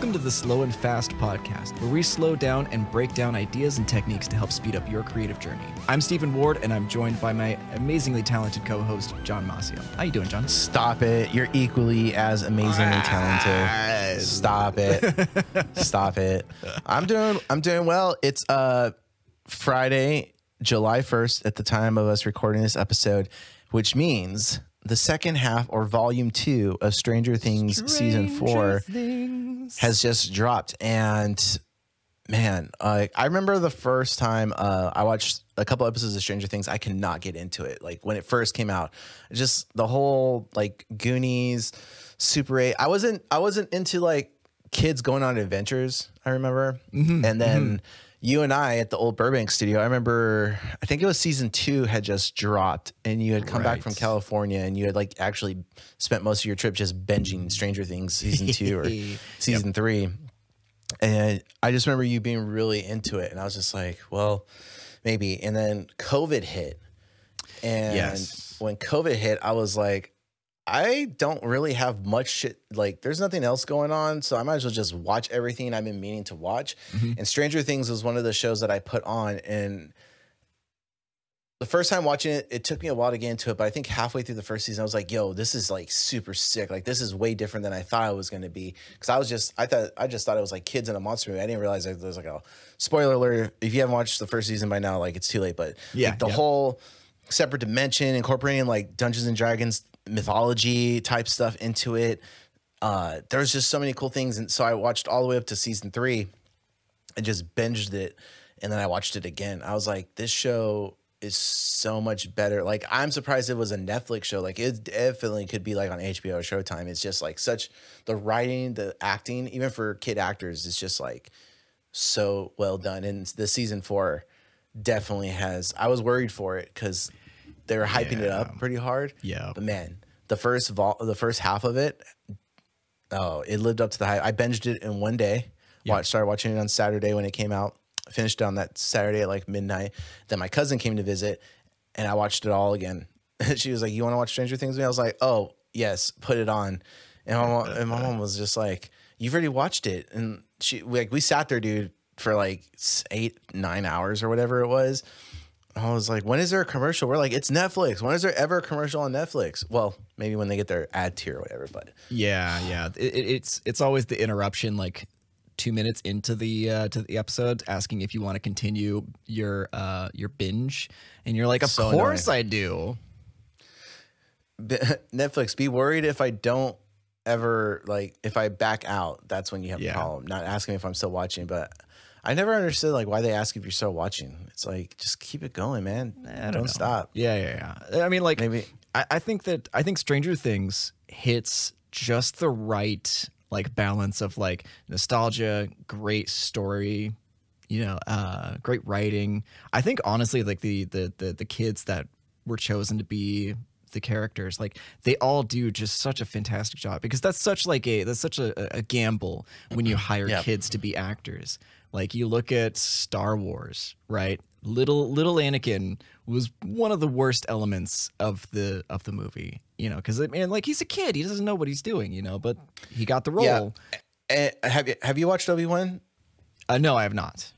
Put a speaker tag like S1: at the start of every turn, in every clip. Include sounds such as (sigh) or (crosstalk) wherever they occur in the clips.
S1: Welcome to the Slow and Fast podcast, where we slow down and break down ideas and techniques to help speed up your creative journey. I'm Steven Ward, and I'm joined by my amazingly talented co-host John Masio. How you doing, John?
S2: Stop it! You're equally as amazingly talented. Stop it! (laughs) Stop it! I'm doing. I'm doing well. It's uh Friday, July 1st, at the time of us recording this episode, which means the second half or volume two of Stranger Things season four has just dropped. And man, uh, I remember the first time uh, I watched a couple episodes of Stranger Things, I could not get into it. Like when it first came out, just the whole like Goonies, Super 8. I wasn't I wasn't into like kids going on adventures, I remember.
S1: Mm-hmm,
S2: and then you and I at the old Burbank studio, I remember I think it was season two had just dropped and you had come back from California and you had like actually spent most of your trip just binging Stranger Things season two or (laughs) season three. And I just remember you being really into it. And I was just like, well, maybe. And then COVID hit. And
S1: Yes.
S2: when COVID hit, I was like, I don't really have much shit. Like, there's nothing else going on. So I might as well just watch everything I've been meaning to watch. Mm-hmm. And Stranger Things was one of the shows that I put on. And the first time watching it, it took me a while to get into it. But I think halfway through the first season, I was like, yo, this is like super sick. Like, this is way different than I thought it was going to be. Cause I was just, I thought, I just thought it was like kids in a monster movie. I didn't realize there was like a spoiler alert. If you haven't watched the first season by now, like it's too late. But
S1: Yeah,
S2: like, the
S1: yeah.
S2: whole separate dimension, incorporating like Dungeons and Dragons mythology type stuff into it. Uh, there's just so many cool things. And so I watched all the way up to season three and just binged it. And then I watched it again. I was like, this show is so much better. Like, I'm surprised it was a Netflix show. Like, it definitely could be like on HBO or Showtime. It's just like such the writing, the acting, even for kid actors, is just like so well done. And the season four definitely has. I was worried for it because they were hyping it up pretty hard.
S1: Yeah.
S2: But man, the first vol- the first half of it, oh, it lived up to the hype. I binged it in one day. Watched, started watching it on Saturday when it came out. Finished it on that Saturday at like midnight. Then my cousin came to visit, and I watched it all again. (laughs) she was like, "You want to watch Stranger Things?" with me? I was like, "Oh yes, put it on." And my mom, and my mom was just like, "You've already watched it," and she like we sat there, dude, for like eight nine hours or whatever it was. I was like, when is there a commercial? We're like, it's Netflix. When is there ever a commercial on Netflix? Well, maybe when they get their ad tier or whatever, but
S1: Yeah, yeah. It, it- it's it's always the interruption, like two minutes into the uh, to the episode, asking if you want to continue your uh, your binge, and you're like, of
S2: So
S1: course I do. (laughs)
S2: Netflix, be worried if I don't ever like if I back out, that's when you have
S1: Yeah.
S2: a problem. Not asking me if I'm still watching, but I never understood like why they ask if you're still watching. It's like just keep it going, man.
S1: I
S2: don't
S1: don't
S2: stop.
S1: Yeah, yeah, yeah. I mean, like
S2: Maybe-
S1: I, I think that I think Stranger Things hits just the right like balance of like nostalgia, great story, you know, uh, great writing. I think honestly, like the the the the kids that were chosen to be the characters like they all do just such a fantastic job because that's such like a that's such a, a gamble when you hire
S2: Yeah.
S1: kids to be actors like you look at star wars right little little anakin was one of the worst elements of the of the movie you know because man like he's a kid he doesn't know what he's doing you know but he got the role
S2: Yeah. Eh, have you have you watched Obi Wan?
S1: uh, no i have not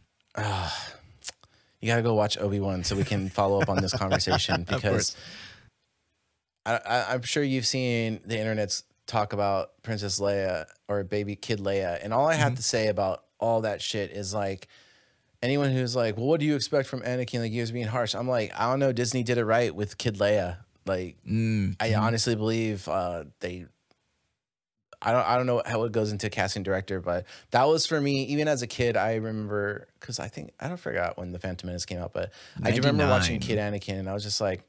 S2: You gotta go watch Obi Wan so we can follow up on this (laughs) conversation because. I, I, I'm sure you've seen the internet's talk about Princess Leia or baby kid Leia, and all I
S1: Mm-hmm.
S2: have to say about all that shit is like anyone who's like, "Well, what do you expect from Anakin?" Like he was being harsh. I'm like, I don't know. Disney did it right with Kid Leia. Like
S1: Mm,
S2: I honestly believe uh, they. I don't. I don't know how it goes into casting director, but that was for me. Even as a kid, I remember because I think I don't forgot when the Phantom Menace came out, but I do remember watching Kid Anakin, and I was just like,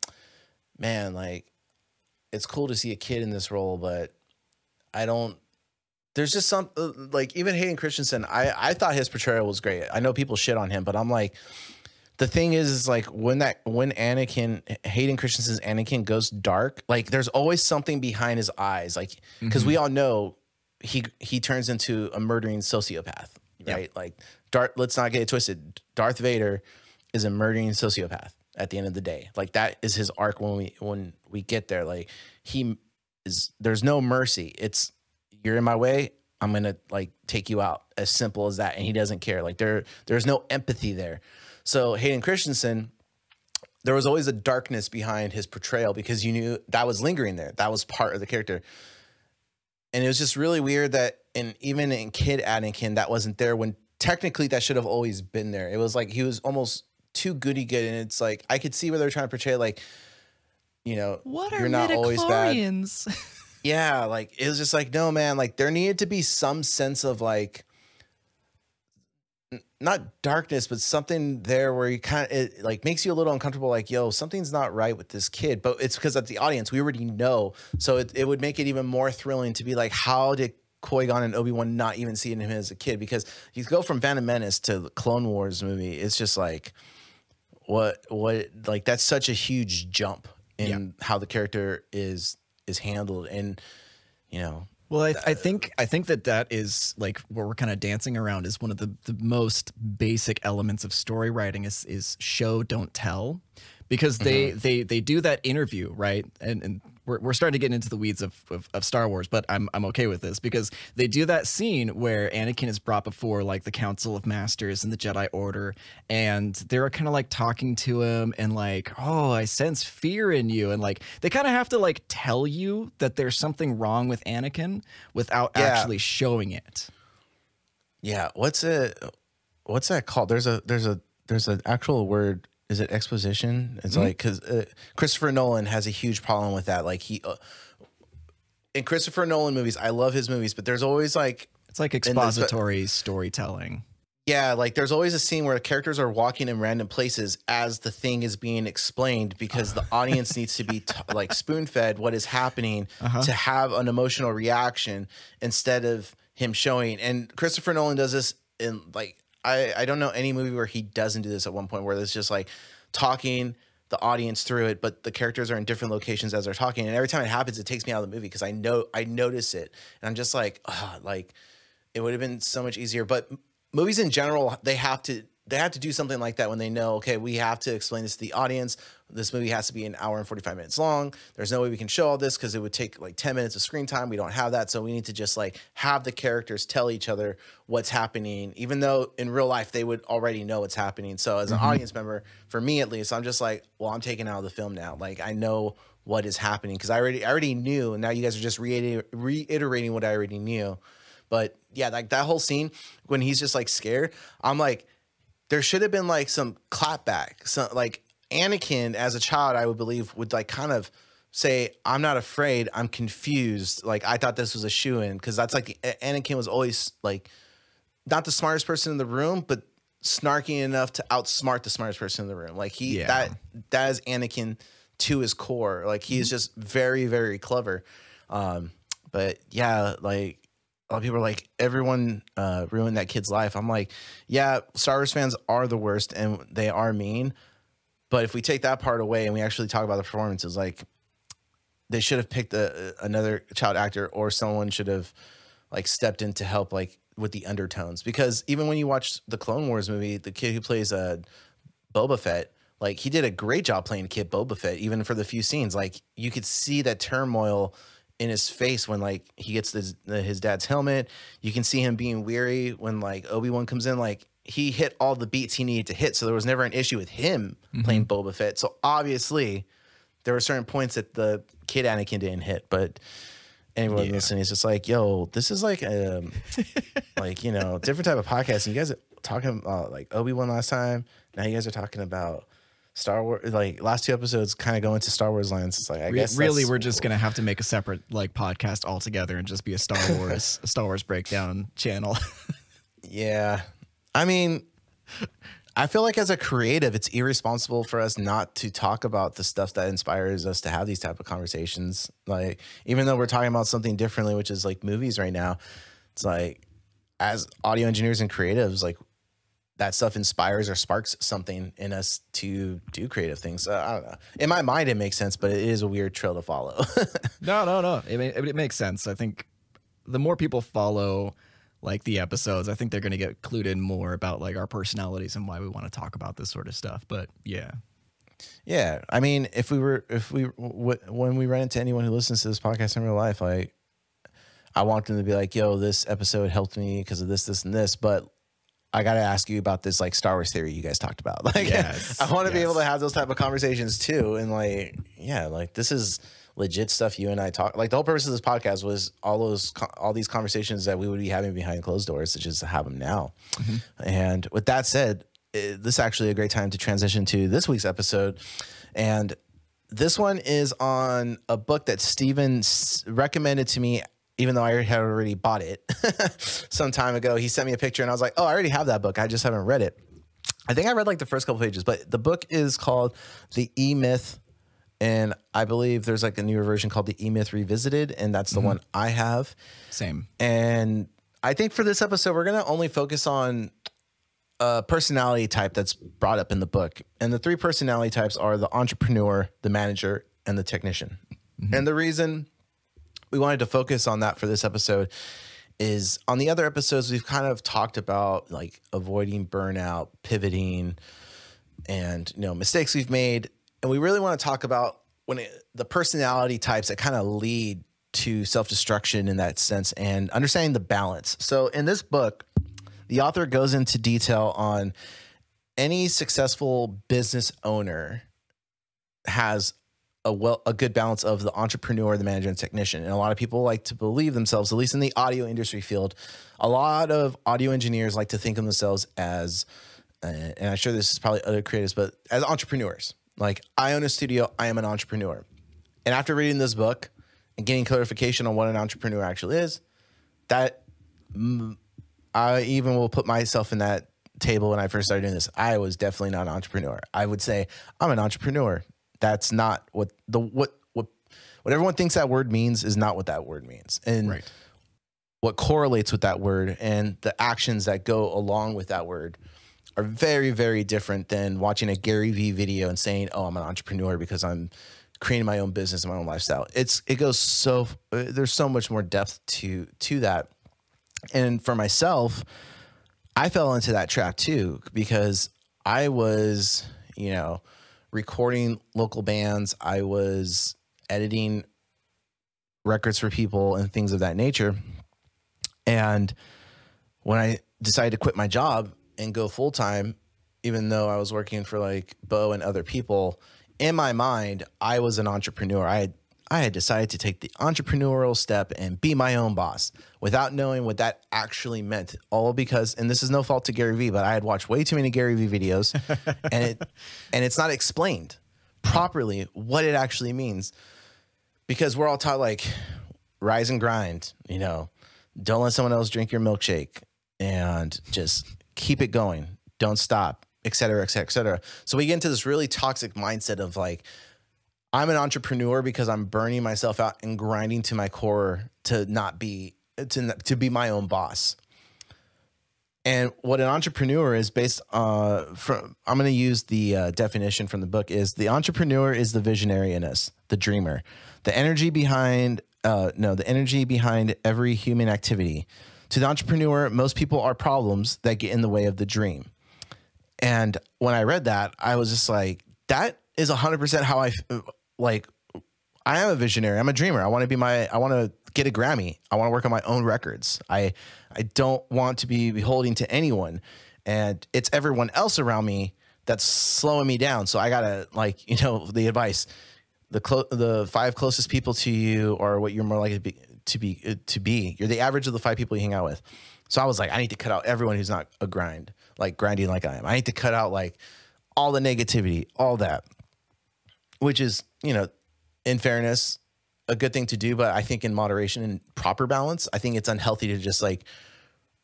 S2: man, like it's cool to see a kid in this role, but I don't. There's just some uh, like even Hayden Christensen. I I thought his portrayal was great. I know people shit on him, but I'm like, the thing is, is like when that when Anakin Hayden Christensen's Anakin goes dark, like there's always something behind his eyes, like because we all know he he turns into a murdering sociopath, right? Like Darth. Let's not get it twisted. Darth Vader is a murdering sociopath at the end of the day. Like that is his arc when we when we get there. Like he is. There's no mercy. It's you're in my way. I'm gonna like take you out as simple as that. And he doesn't care. Like there, there's no empathy there. So Hayden Christensen, there was always a darkness behind his portrayal because you knew that was lingering there. That was part of the character. And it was just really weird that in even in Kid Anakin, that wasn't there when technically that should have always been there. It was like he was almost too goody good. And it's like I could see where they're trying to portray like, you know,
S1: What are
S2: you're not always bad. (laughs) Yeah, like it was just like, no, man, like there needed to be some sense of like not darkness, but something there where you kind of it like makes you a little uncomfortable, like, yo, something's not right with this kid. But it's because at the audience, we already know. So it, it would make it even more thrilling to be like, how did Qui-Gon and Obi-Wan not even see him as a kid? Because you go from Phantom Menace to the Clone Wars movie, it's just like what what like that's such a huge jump in how the character is is handled and you know
S1: Well, I, I think I think that that is like what we're kind of dancing around is one of the, the most basic elements of story writing is is show don't tell, because they mm-hmm. they they do that interview right? And and we're, we're starting to get into the weeds of, of, of Star Wars, but I'm I'm okay with this because they do that scene where Anakin is brought before like the Council of Masters and the Jedi Order, and they're kind of like talking to him and like, oh, I sense fear in you, and like they kind of have to like tell you that there's something wrong with Anakin without
S2: Yeah.
S1: actually showing it.
S2: Yeah, what's it? What's that called? There's a there's a there's an actual word. Is it exposition? It's like because uh, Christopher Nolan has a huge problem with that. Like he, uh, in Christopher Nolan movies, I love his movies, but there's always like
S1: It's like expository storytelling.
S2: yeah, like there's always a scene where the characters are walking in random places as the thing is being explained because the (laughs) audience needs to be t- like spoon fed what is happening to have an emotional reaction instead of him showing. And Christopher Nolan does this in like I I don't know any movie where he doesn't do this at one point where it's just like talking the audience through it, but the characters are in different locations as they're talking. And every time it happens, it takes me out of the movie because I know I notice it, and I'm just like, oh, like it would have been so much easier. But movies in general, they have to they have to do something like that when they know, okay, we have to explain this to the audience. This movie has to be an hour and 45 minutes long. There's no way we can show all this because it would take like 10 minutes of screen time. We don't have that. So we need to just like have the characters tell each other what's happening, even though in real life they would already know what's happening. So as an mm-hmm. audience member, for me at least, I'm just like, well, I'm taking out of the film now. Like I know what is happening because I already I already knew, and now you guys are just reiterating, reiterating what I already knew. But yeah, like that whole scene when he's just like scared, I'm like, there should have been like some clapback. Some like Anakin as a child, I would believe would like kind of say, "I'm not afraid. I'm confused. Like I thought this was a shoe in because that's like Anakin was always like not the smartest person in the room, but snarky enough to outsmart the smartest person in the room. Like he
S1: Yeah.
S2: that that is Anakin to his core. Like he is just very very clever. Um, but yeah, like a lot of people are like everyone uh, ruined that kid's life. I'm like, yeah, Star Wars fans are the worst and they are mean. But if we take that part away and we actually talk about the performances, like they should have picked a, another child actor or someone should have like stepped in to help like with the undertones because even when you watch the Clone Wars movie, the kid who plays uh, Boba Fett, like he did a great job playing Kid Boba Fett, even for the few scenes. Like you could see that turmoil in his face when like he gets his, his dad's helmet. You can see him being weary when like Obi Wan comes in. Like he hit all the beats he needed to hit, so there was never an issue with him mm-hmm. playing Boba Fett. So obviously, there were certain points that the kid Anakin didn't hit, but anyone listening is just like, yo, this is like um, a (laughs) like, you know, different type of podcast. And you guys are talking about like Obi-Wan last time. Now you guys are talking about Star Wars like last two episodes kind of go into Star Wars lines. It's like I
S1: Re-
S2: guess
S1: really, we're just gonna have to make a separate like podcast altogether and just be a Star (laughs) Wars a Star Wars breakdown channel. (laughs)
S2: Yeah. I mean, I feel like as a creative, it's irresponsible for us not to talk about the stuff that inspires us to have these type of conversations. Like, even though we're talking about something differently, which is like movies right now, it's like as audio engineers and creatives, like that stuff inspires or sparks something in us to do creative things. Uh, I don't know. In my mind, it makes sense, but it is a weird trail to follow. (laughs)
S1: no, no, no. It, ma- it makes sense. I think the more people follow like the episodes, I think they're gonna get clued in more about like our personalities and why we want to talk about this sort of stuff. But yeah,
S2: Yeah, I mean, if we were, if we, w- when we run into anyone who listens to this podcast in real life, like, I want them to be like, yo, this episode helped me because of this, this, and this. But I got to ask you about this like Star Wars theory you guys talked about. (laughs) Like,
S1: Yes,
S2: I want to be able to have those type of conversations too. And like, yeah, like this is legit stuff you and I talk. Like the whole purpose of this podcast was all those, all these conversations that we would be having behind closed doors to just have them now. And with that said, eh, this is actually a great time to transition to this week's episode. And this one is on a book that Steven s- recommended to me, even though I had already bought it (laughs) some time ago. He sent me a picture and I was like, oh, I already have that book. I just haven't read it. I think I read like the first couple pages, but the book is called The E Myth. And I believe there's like a newer version called The E Myth Revisited. And that's the mm-hmm. one I have.
S1: Same.
S2: And I think for this episode, we're going to only focus on a personality type that's brought up in the book. And the three personality types are the entrepreneur, the manager, and the technician. Mm-hmm. And the reason we wanted to focus on that for this episode is on the other episodes, we've kind of talked about like avoiding burnout, pivoting, and you know mistakes we've made. And we really want to talk about when it, the personality types that kind of lead to self-destruction in that sense and understanding the balance. So in this book the author goes into detail on any successful business owner has a well a good balance of the entrepreneur, the manager, and technician. And a lot of people like to believe themselves, at least in the audio industry field, a lot of audio engineers like to think of themselves as, uh, and I'm sure this is probably other creatives, but as entrepreneurs. Like I own a studio, I am an entrepreneur. And after reading this book and getting clarification on what an entrepreneur actually is, that mm, I even will put myself in that table when I first started doing this. I was definitely not an entrepreneur. I would say I'm an entrepreneur. That's not what the what what what everyone thinks that word means is not what that word means. And
S1: Right.
S2: what correlates with that word and the actions that go along with that word are very very different than watching a Gary Vee video and saying, "Oh, I'm an entrepreneur because I'm creating my own business and my own lifestyle." It's it goes so uh, there's so much more depth to to that. And for myself, I fell into that trap too because I was, you know, recording local bands, I was editing records for people and things of that nature. And when I decided to quit my job and go full time, even though I was working for like Bo and other people, in my mind, I was an entrepreneur. I had I had decided to take the entrepreneurial step and be my own boss without knowing what that actually meant. All because, and this is no fault to Gary Vee, but I had watched way too many Gary Vee videos, (laughs) and it and it's not explained properly what it actually means because we're all taught like rise and grind, you know, don't let someone else drink your milkshake and just keep it going. Don't stop, et cetera, et cetera, et cetera. So we get into this really toxic mindset of like, I'm an entrepreneur because I'm burning myself out and grinding to my core to not be to to be my own boss. And what an entrepreneur is based uh from I'm going to use the uh, definition from the book is the entrepreneur is the visionary in us, the dreamer. The energy behind uh no, the energy behind every human activity. To the entrepreneur, most people are problems that get in the way of the dream. And when I read that, I was just like, that is 100% how I like. I am a visionary. I'm a dreamer. I want to be my. I want to get a Grammy. I want to work on my own records. I I don't want to be beholding to anyone, and it's everyone else around me that's slowing me down. So I gotta like (laughs) you know the advice. The clo- the five closest people to you are what you're more likely to be to be uh, to be. You're the average of the five people you hang out with. So I was like, I need to cut out everyone who's not a grind, like grinding like I am. I need to cut out like all the negativity, all that, which is, you know, in fairness, a good thing to do, but I think in moderation and proper balance, I think it's unhealthy to just like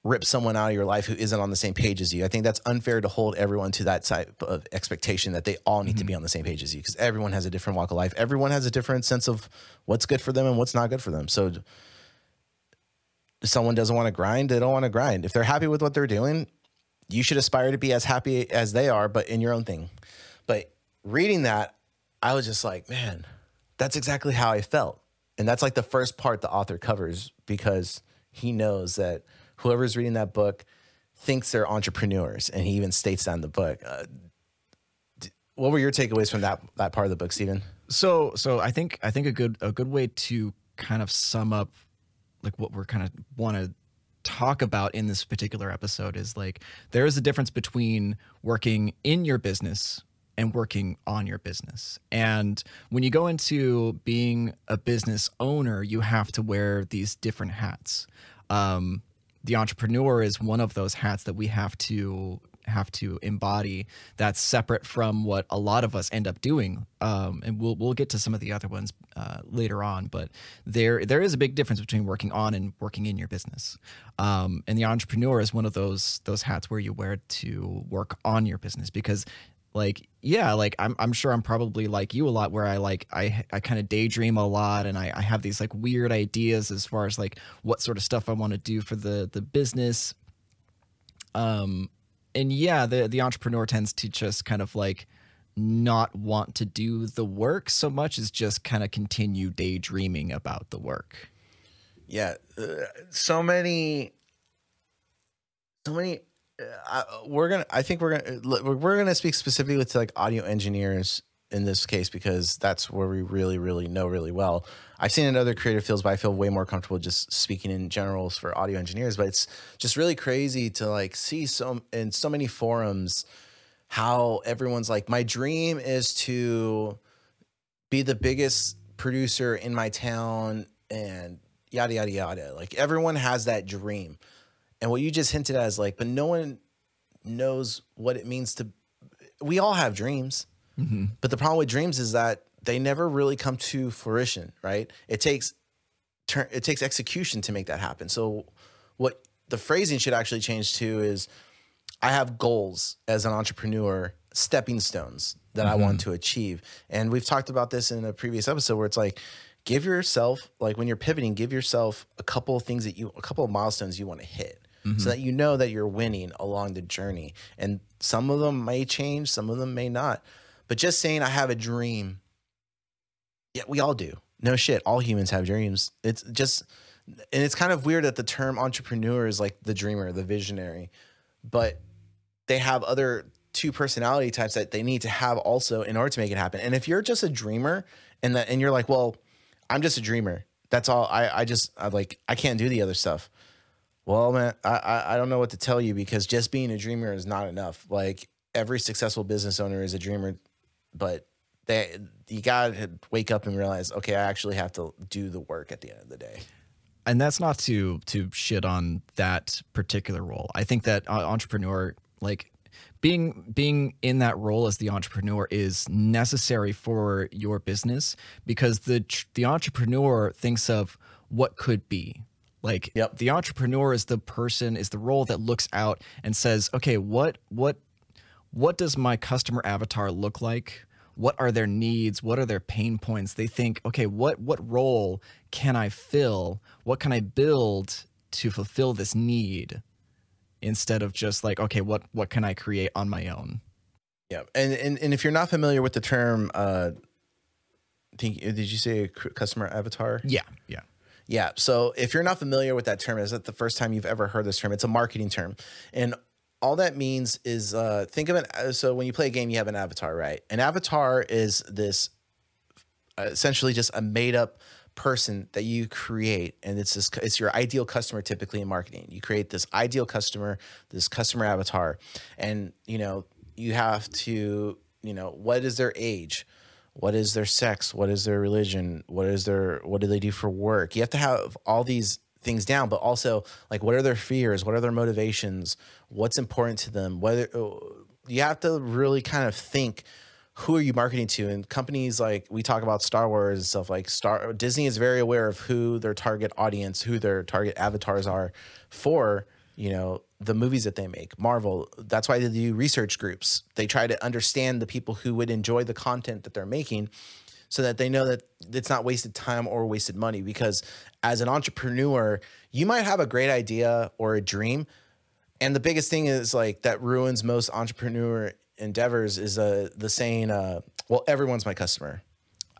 S2: rip someone out of your life who isn't on the same page as you. I think that's unfair to hold everyone to that type of expectation that they all need to be mm-hmm. on the same page as you because everyone has a different walk of life. Everyone has a different sense of what's good for them and what's not good for them. So if someone doesn't want to grind, they don't want to grind. If they're happy with what they're doing, you should aspire to be as happy as they are, but in your own thing. But reading that, I was just like, man, that's exactly how I felt. And that's like the first part the author covers because he knows that whoever's reading that book thinks they're entrepreneurs. And he even states that in the book. Uh, what were your takeaways from that, that part of the book, Steven?
S1: So so I think I think a good a good way to kind of sum up like what we're kind of want to talk about in this particular episode is like there is a difference between working in your business and working on your business. And when you go into being a business owner, you have to wear these different hats. Um, the entrepreneur is one of those hats that we have to have to embody that's separate from what a lot of us end up doing. Um, and we'll we'll get to some of the other ones uh, later on, but there there is a big difference between working on and working in your business. Um, and the entrepreneur is one of those those hats where you wear to work on your business because like yeah like I'm, I'm sure i'm probably like you a lot where i like i i kind of daydream a lot and I, I have these like weird ideas as far as like what sort of stuff i want to do for the the business um and yeah, the the entrepreneur tends to just kind of like not want to do the work so much as just kind of continue daydreaming about the work.
S2: Yeah, uh, so many, so many. We're gonna. I think we're gonna. We're gonna speak specifically to like audio engineers in this case because that's where we really, really know really well. I've seen it in other creative fields, but I feel way more comfortable just speaking in generals for audio engineers. But it's just really crazy to like see so in so many forums how everyone's like, my dream is to be the biggest producer in my town and yada yada yada. Like everyone has that dream. And what you just hinted at is like, but no one knows what it means to we all have dreams. Mm-hmm. But the problem with dreams is that they never really come to fruition, right? It takes it takes execution to make that happen. So what the phrasing should actually change to is I have goals as an entrepreneur, stepping stones that mm-hmm. I want mm-hmm. to achieve. And we've talked about this in a previous episode where it's like give yourself like when you're pivoting, give yourself a couple of things that you a couple of milestones you want to hit. Mm-hmm. So that you know that you're winning along the journey. And some of them may change, some of them may not. But just saying I have a dream yeah, we all do. No shit. All humans have dreams. It's just, and it's kind of weird that the term entrepreneur is like the dreamer, the visionary, but they have other two personality types that they need to have also in order to make it happen. And if you're just a dreamer and that, and you're like, well, I'm just a dreamer. That's all. I, I just, I like, I can't do the other stuff. Well, man, I, I, don't know what to tell you because just being a dreamer is not enough. Like every successful business owner is a dreamer, but they you gotta wake up and realize, okay, I actually have to do the work at the end of the day.
S1: And that's not to to shit on that particular role. I think that entrepreneur, like being being in that role as the entrepreneur, is necessary for your business because the the entrepreneur thinks of what could be. Like yep. the entrepreneur is the person is the role that looks out and says, okay, what what what does my customer avatar look like? what are their needs? What are their pain points? They think okay what what role can i fill? What can i build to fulfill this need? Instead of just like okay what what can i create on my own?
S2: Yeah and and, and if you're not familiar with the term uh think did you say customer avatar?
S1: Yeah yeah
S2: yeah. So if you're not familiar with that term, is that the first time you've ever heard this term? It's a marketing term. And all that means is uh, think of it. Uh, so when you play a game, you have an avatar, right? An avatar is this uh, essentially just a made up person that you create, and it's this, it's your ideal customer. Typically in marketing, you create this ideal customer, this customer avatar, and you know you have to you know what is their age what is their sex what is their religion what is their what do they do for work you have to have all these things down, but also like what are their fears? What are their motivations? What's important to them? Whether uh, you have to really kind of think who are you marketing to? And companies like we talk about Star Wars and stuff like Star Disney is very aware of who their target audience, who their target avatars are for, you know, the movies that they make. Marvel, that's why they do research groups. They try to understand the people who would enjoy the content that they're making so that they know that it's not wasted time or wasted money. Because as an entrepreneur, you might have a great idea or a dream. And the biggest thing is like that ruins most entrepreneur endeavors is uh, the saying, uh, well, everyone's my customer.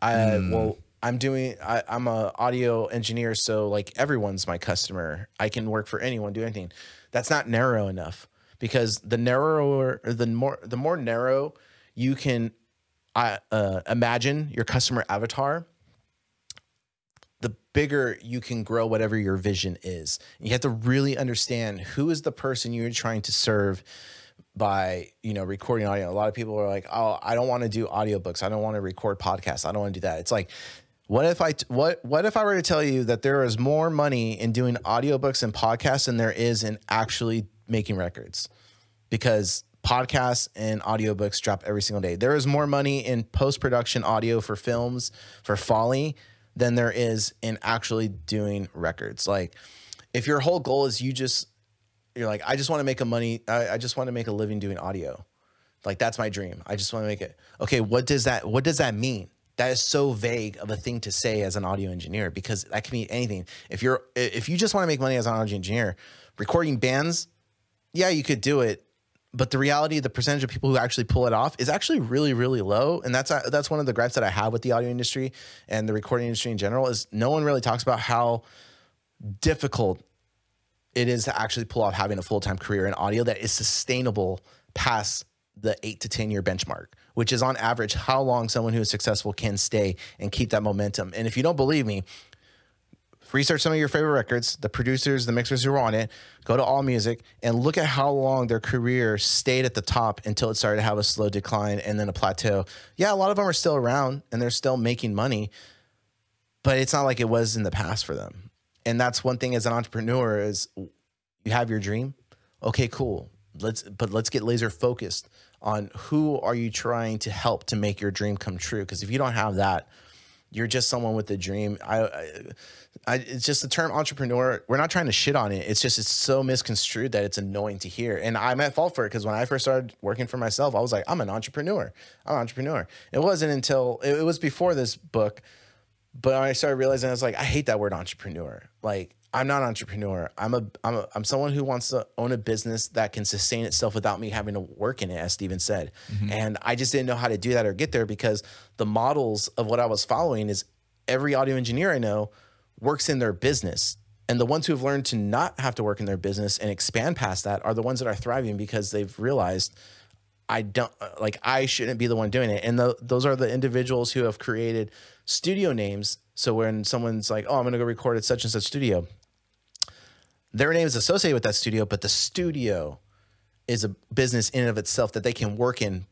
S2: I, mm. well, I'm doing, I, I'm a audio engineer. So like everyone's my customer. I can work for anyone, do anything. That's not narrow enough because the narrower, the more, the more narrow you can uh, imagine your customer avatar, the bigger you can grow whatever your vision is. You have to really understand who is the person you're trying to serve by you know recording audio. A lot of people are like, "Oh, I don't want to do audiobooks. I don't want to record podcasts. I don't want to do that." It's like what if I what what if I were to tell you that there is more money in doing audiobooks and podcasts than there is in actually making records? Because podcasts and audiobooks drop every single day. There is more money in post-production audio for films for Foley than there is in actually doing records. Like if your whole goal is you just you're like, I just want to make a money, I, I just want to make a living doing audio. Like that's my dream. I just want to make it. Okay, what does that what does that mean? That is so vague of a thing to say as an audio engineer because that can mean anything. If you're if you just want to make money as an audio engineer, recording bands, yeah, you could do it. But the reality, the percentage of people who actually pull it off is actually really, really low. And that's uh, that's one of the gripes that I have with the audio industry and the recording industry in general is no one really talks about how difficult it is to actually pull off having a full time career in audio that is sustainable past the eight to 10 year benchmark, which is on average how long someone who is successful can stay and keep that momentum. And if you don't believe me, research some of your favorite records, the producers, the mixers who were on it, go to All Music and look at how long their career stayed at the top until it started to have a slow decline and then a plateau. Yeah, a lot of them are still around and they're still making money, but it's not like it was in the past for them and that's one thing as an entrepreneur is you have your dream okay cool let's but let's get laser focused on who are you trying to help to make your dream come true? Because if you don't have that you're just someone with a dream. I, I, I it's just the term entrepreneur we're not trying to shit on it. It's just it's so misconstrued that it's annoying to hear. And i'm at fault for it because when i first started working for myself i was like i'm an entrepreneur. I'm an entrepreneur. It wasn't until it, it was before this book but I started realizing I was like, I hate that word entrepreneur. Like, I'm not an entrepreneur. I'm a I'm a I'm someone who wants to own a business that can sustain itself without me having to work in it, as Steven said. Mm-hmm. And I just didn't know how to do that or get there because the models of what I was following is every audio engineer I know works in their business. And the ones who have learned to not have to work in their business and expand past that are the ones that are thriving because they've realized I don't like I shouldn't be the one doing it. And the, those are the individuals who have created studio names. So when someone's like, "Oh, I'm going to go record at such and such studio," their name is associated with that studio, but the studio is a business in and of itself that they can work in,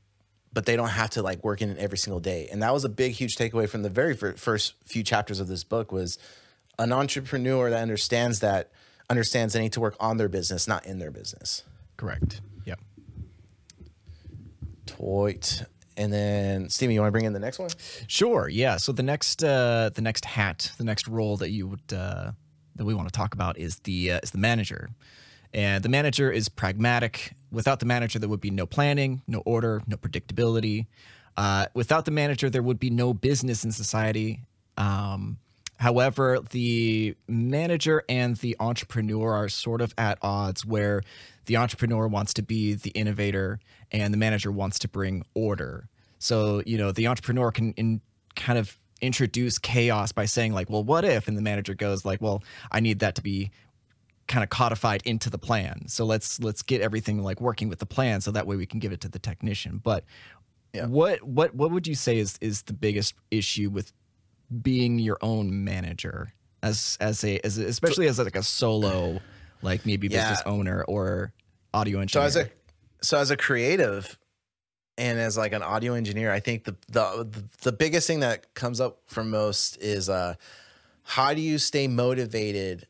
S2: but they don't have to like work in it every single day. And that was a big, huge takeaway from the very first few chapters of this book was an entrepreneur that understands that understands they need to work on their business, not in their business.
S1: Correct. Yep.
S2: Toit. And then Steven, you want to bring in the next one?
S1: Sure. Yeah. So the next uh, the next hat, the next role that you would uh, that we want to talk about is the uh, is the manager. And the manager is pragmatic. Without the manager, there would be no planning, no order, no predictability. Uh, without the manager, there would be no business in society. Um, however, the manager and the entrepreneur are sort of at odds where the entrepreneur wants to be the innovator and the manager wants to bring order. So, you know, the entrepreneur can in, kind of introduce chaos by saying like, "Well, what if?" and the manager goes like, "Well, I need that to be kind of codified into the plan. So let's let's get everything like working with the plan so that way we can give it to the technician." But yeah. what what what would you say is is the biggest issue with being your own manager as as a as a, especially as like a solo like maybe business owner or audio engineer?
S2: So as a so as a creative and as like an audio engineer, I think the the the biggest thing that comes up for most is uh how do you stay motivated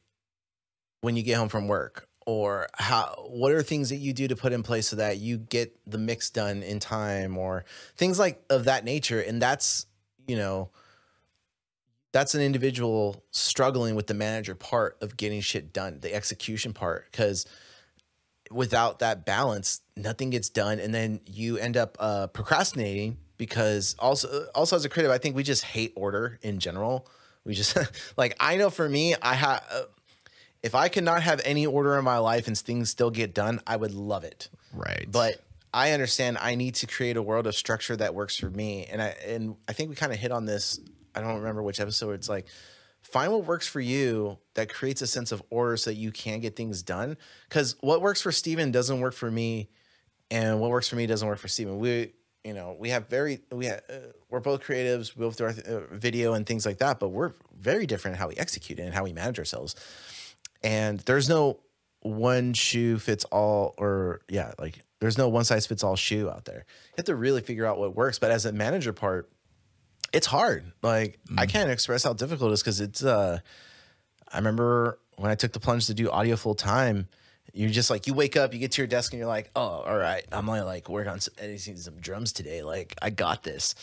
S2: when you get home from work? Or how what are things that you do to put in place so that you get the mix done in time or things like of that nature. And that's, you know, that's an individual struggling with the manager part of getting shit done, the execution part. Cause without that balance, nothing gets done, and then you end up uh, procrastinating because also also as a creative, I think we just hate order in general. We just (laughs) like I know for me, I have. Uh, if I could not have any order in my life and things still get done, I would love it.
S1: Right.
S2: But I understand I need to create a world of structure that works for me. And I and I think we kind of hit on this. I don't remember which episode. It's like find what works for you that creates a sense of order so that you can get things done. Because what works for Steven doesn't work for me, and what works for me doesn't work for Steven. We you know, we have very we have, uh, we're both creatives, we both do our uh, video and things like that, but we're very different in how we execute it and how we manage ourselves. And there's no one shoe fits all, or yeah, like there's no one size fits all shoe out there. You have to really figure out what works. But as a manager part, it's hard. Like mm. I can't express how difficult it is because it's. uh I remember when I took the plunge to do audio full time you're just like you wake up, you get to your desk, and you're like, oh, all right, I'm gonna like work on some, some drums today. Like I got this,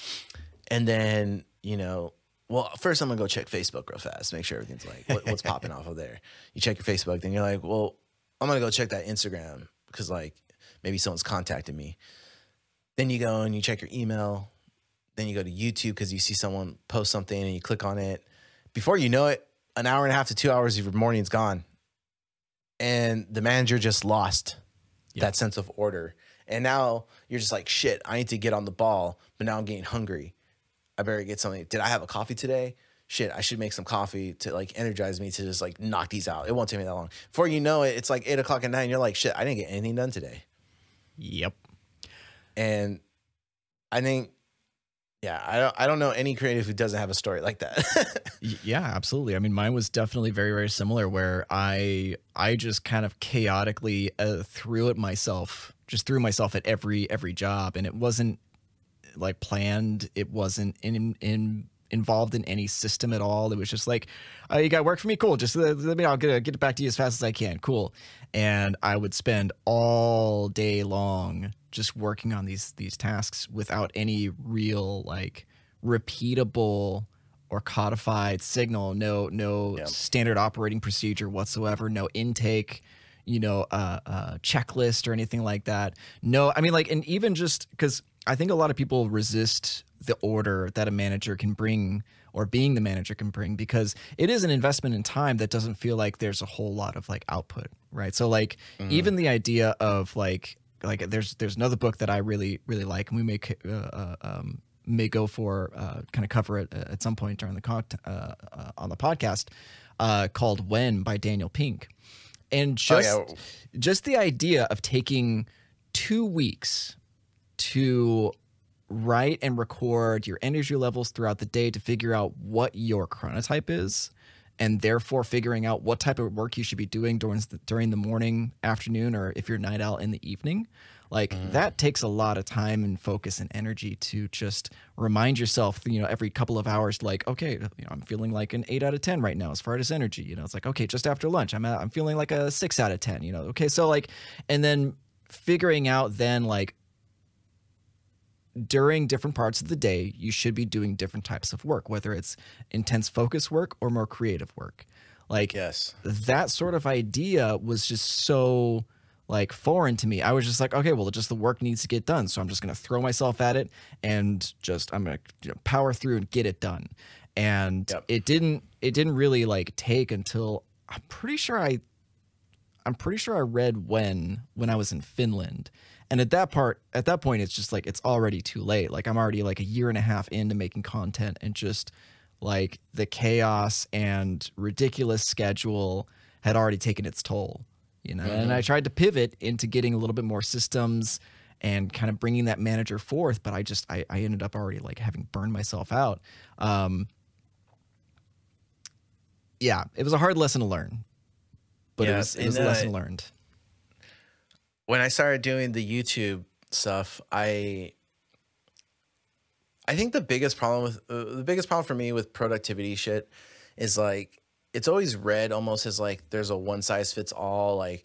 S2: and then you know, well, first I'm gonna go check Facebook real fast, make sure everything's like what, what's popping off of there. You check your Facebook, then you're like, well, I'm gonna go check that Instagram because like maybe someone's contacted me. Then you go and you check your email. Then you go to YouTube because you see someone post something and you click on it. Before you know it, an hour and a half to two hours of your morning's gone and the manager just lost that sense of order. And now you're just like, shit, I need to get on the ball, but now I'm getting hungry. I better get something. Did I have a coffee today? Shit, I should make some coffee to like energize me to just like knock these out. It won't take me that long. Before you know it, it's like eight o'clock at night and you're like, shit, I didn't get anything done today.
S1: Yep.
S2: And I think yeah, I don't I don't know any creative who doesn't have a story like that. (laughs)
S1: yeah, absolutely. I mean, mine was definitely very very similar where I I just kind of chaotically uh, threw it myself, just threw myself at every every job and it wasn't like planned, it wasn't in in involved in any system at all. It was just like, oh, you got work for me? Cool. Just let, me, I'll get, get it back to you as fast as I can. Cool. And I would spend all day long just working on these these tasks without any real like repeatable or codified signal no no standard operating procedure whatsoever no intake you know uh, uh, checklist or anything like that no i mean like and even just because i think a lot of people resist the order that a manager can bring or being the manager can bring because it is an investment in time that doesn't feel like there's a whole lot of like output right so like mm-hmm. even the idea of like like there's there's another book that I really really like, and we may uh, uh, um, may go for uh, kind of cover it uh, at some point during the con- uh, uh, on the podcast called "When" by Daniel Pink, and just oh, yeah. just the idea of taking two weeks to write and record your energy levels throughout the day to figure out what your chronotype is and therefore figuring out what type of work you should be doing during the, during the morning, afternoon, or if you're night out in the evening. Like mm. that takes a lot of time and focus and energy to just remind yourself, you know, every couple of hours, like, okay, you know, I'm feeling like an eight out of 10 right now as far as energy. You know, it's like, okay, just after lunch, I'm, at, I'm feeling like a six out of 10, you know, okay. So like, and then figuring out then like, during different parts of the day, you should be doing different types of work, whether it's intense focus work or more creative work. Like
S2: yes.
S1: that sort of idea was just so like foreign to me. I was just like, okay, well, just the work needs to get done, so I'm just gonna throw myself at it and just I'm gonna you know, power through and get it done. And yep. it didn't it didn't really like take until I'm pretty sure I I'm pretty sure I read when when I was in Finland and at that part, at that point, it's just like it's already too late. Like I'm already like a year and a half into making content, and just like the chaos and ridiculous schedule had already taken its toll. You know, mm-hmm. and I mm-hmm. tried to pivot into getting a little bit more systems and kind of bringing that manager forth, but I just I, I ended up already like having burned myself out. Um, yeah, it was a hard lesson to learn, but yeah, it was, it was a lesson learned
S2: when I started doing the YouTube stuff, I I think the biggest problem with uh, the biggest problem for me with productivity shit is like it's always read almost as like there's a one size fits all like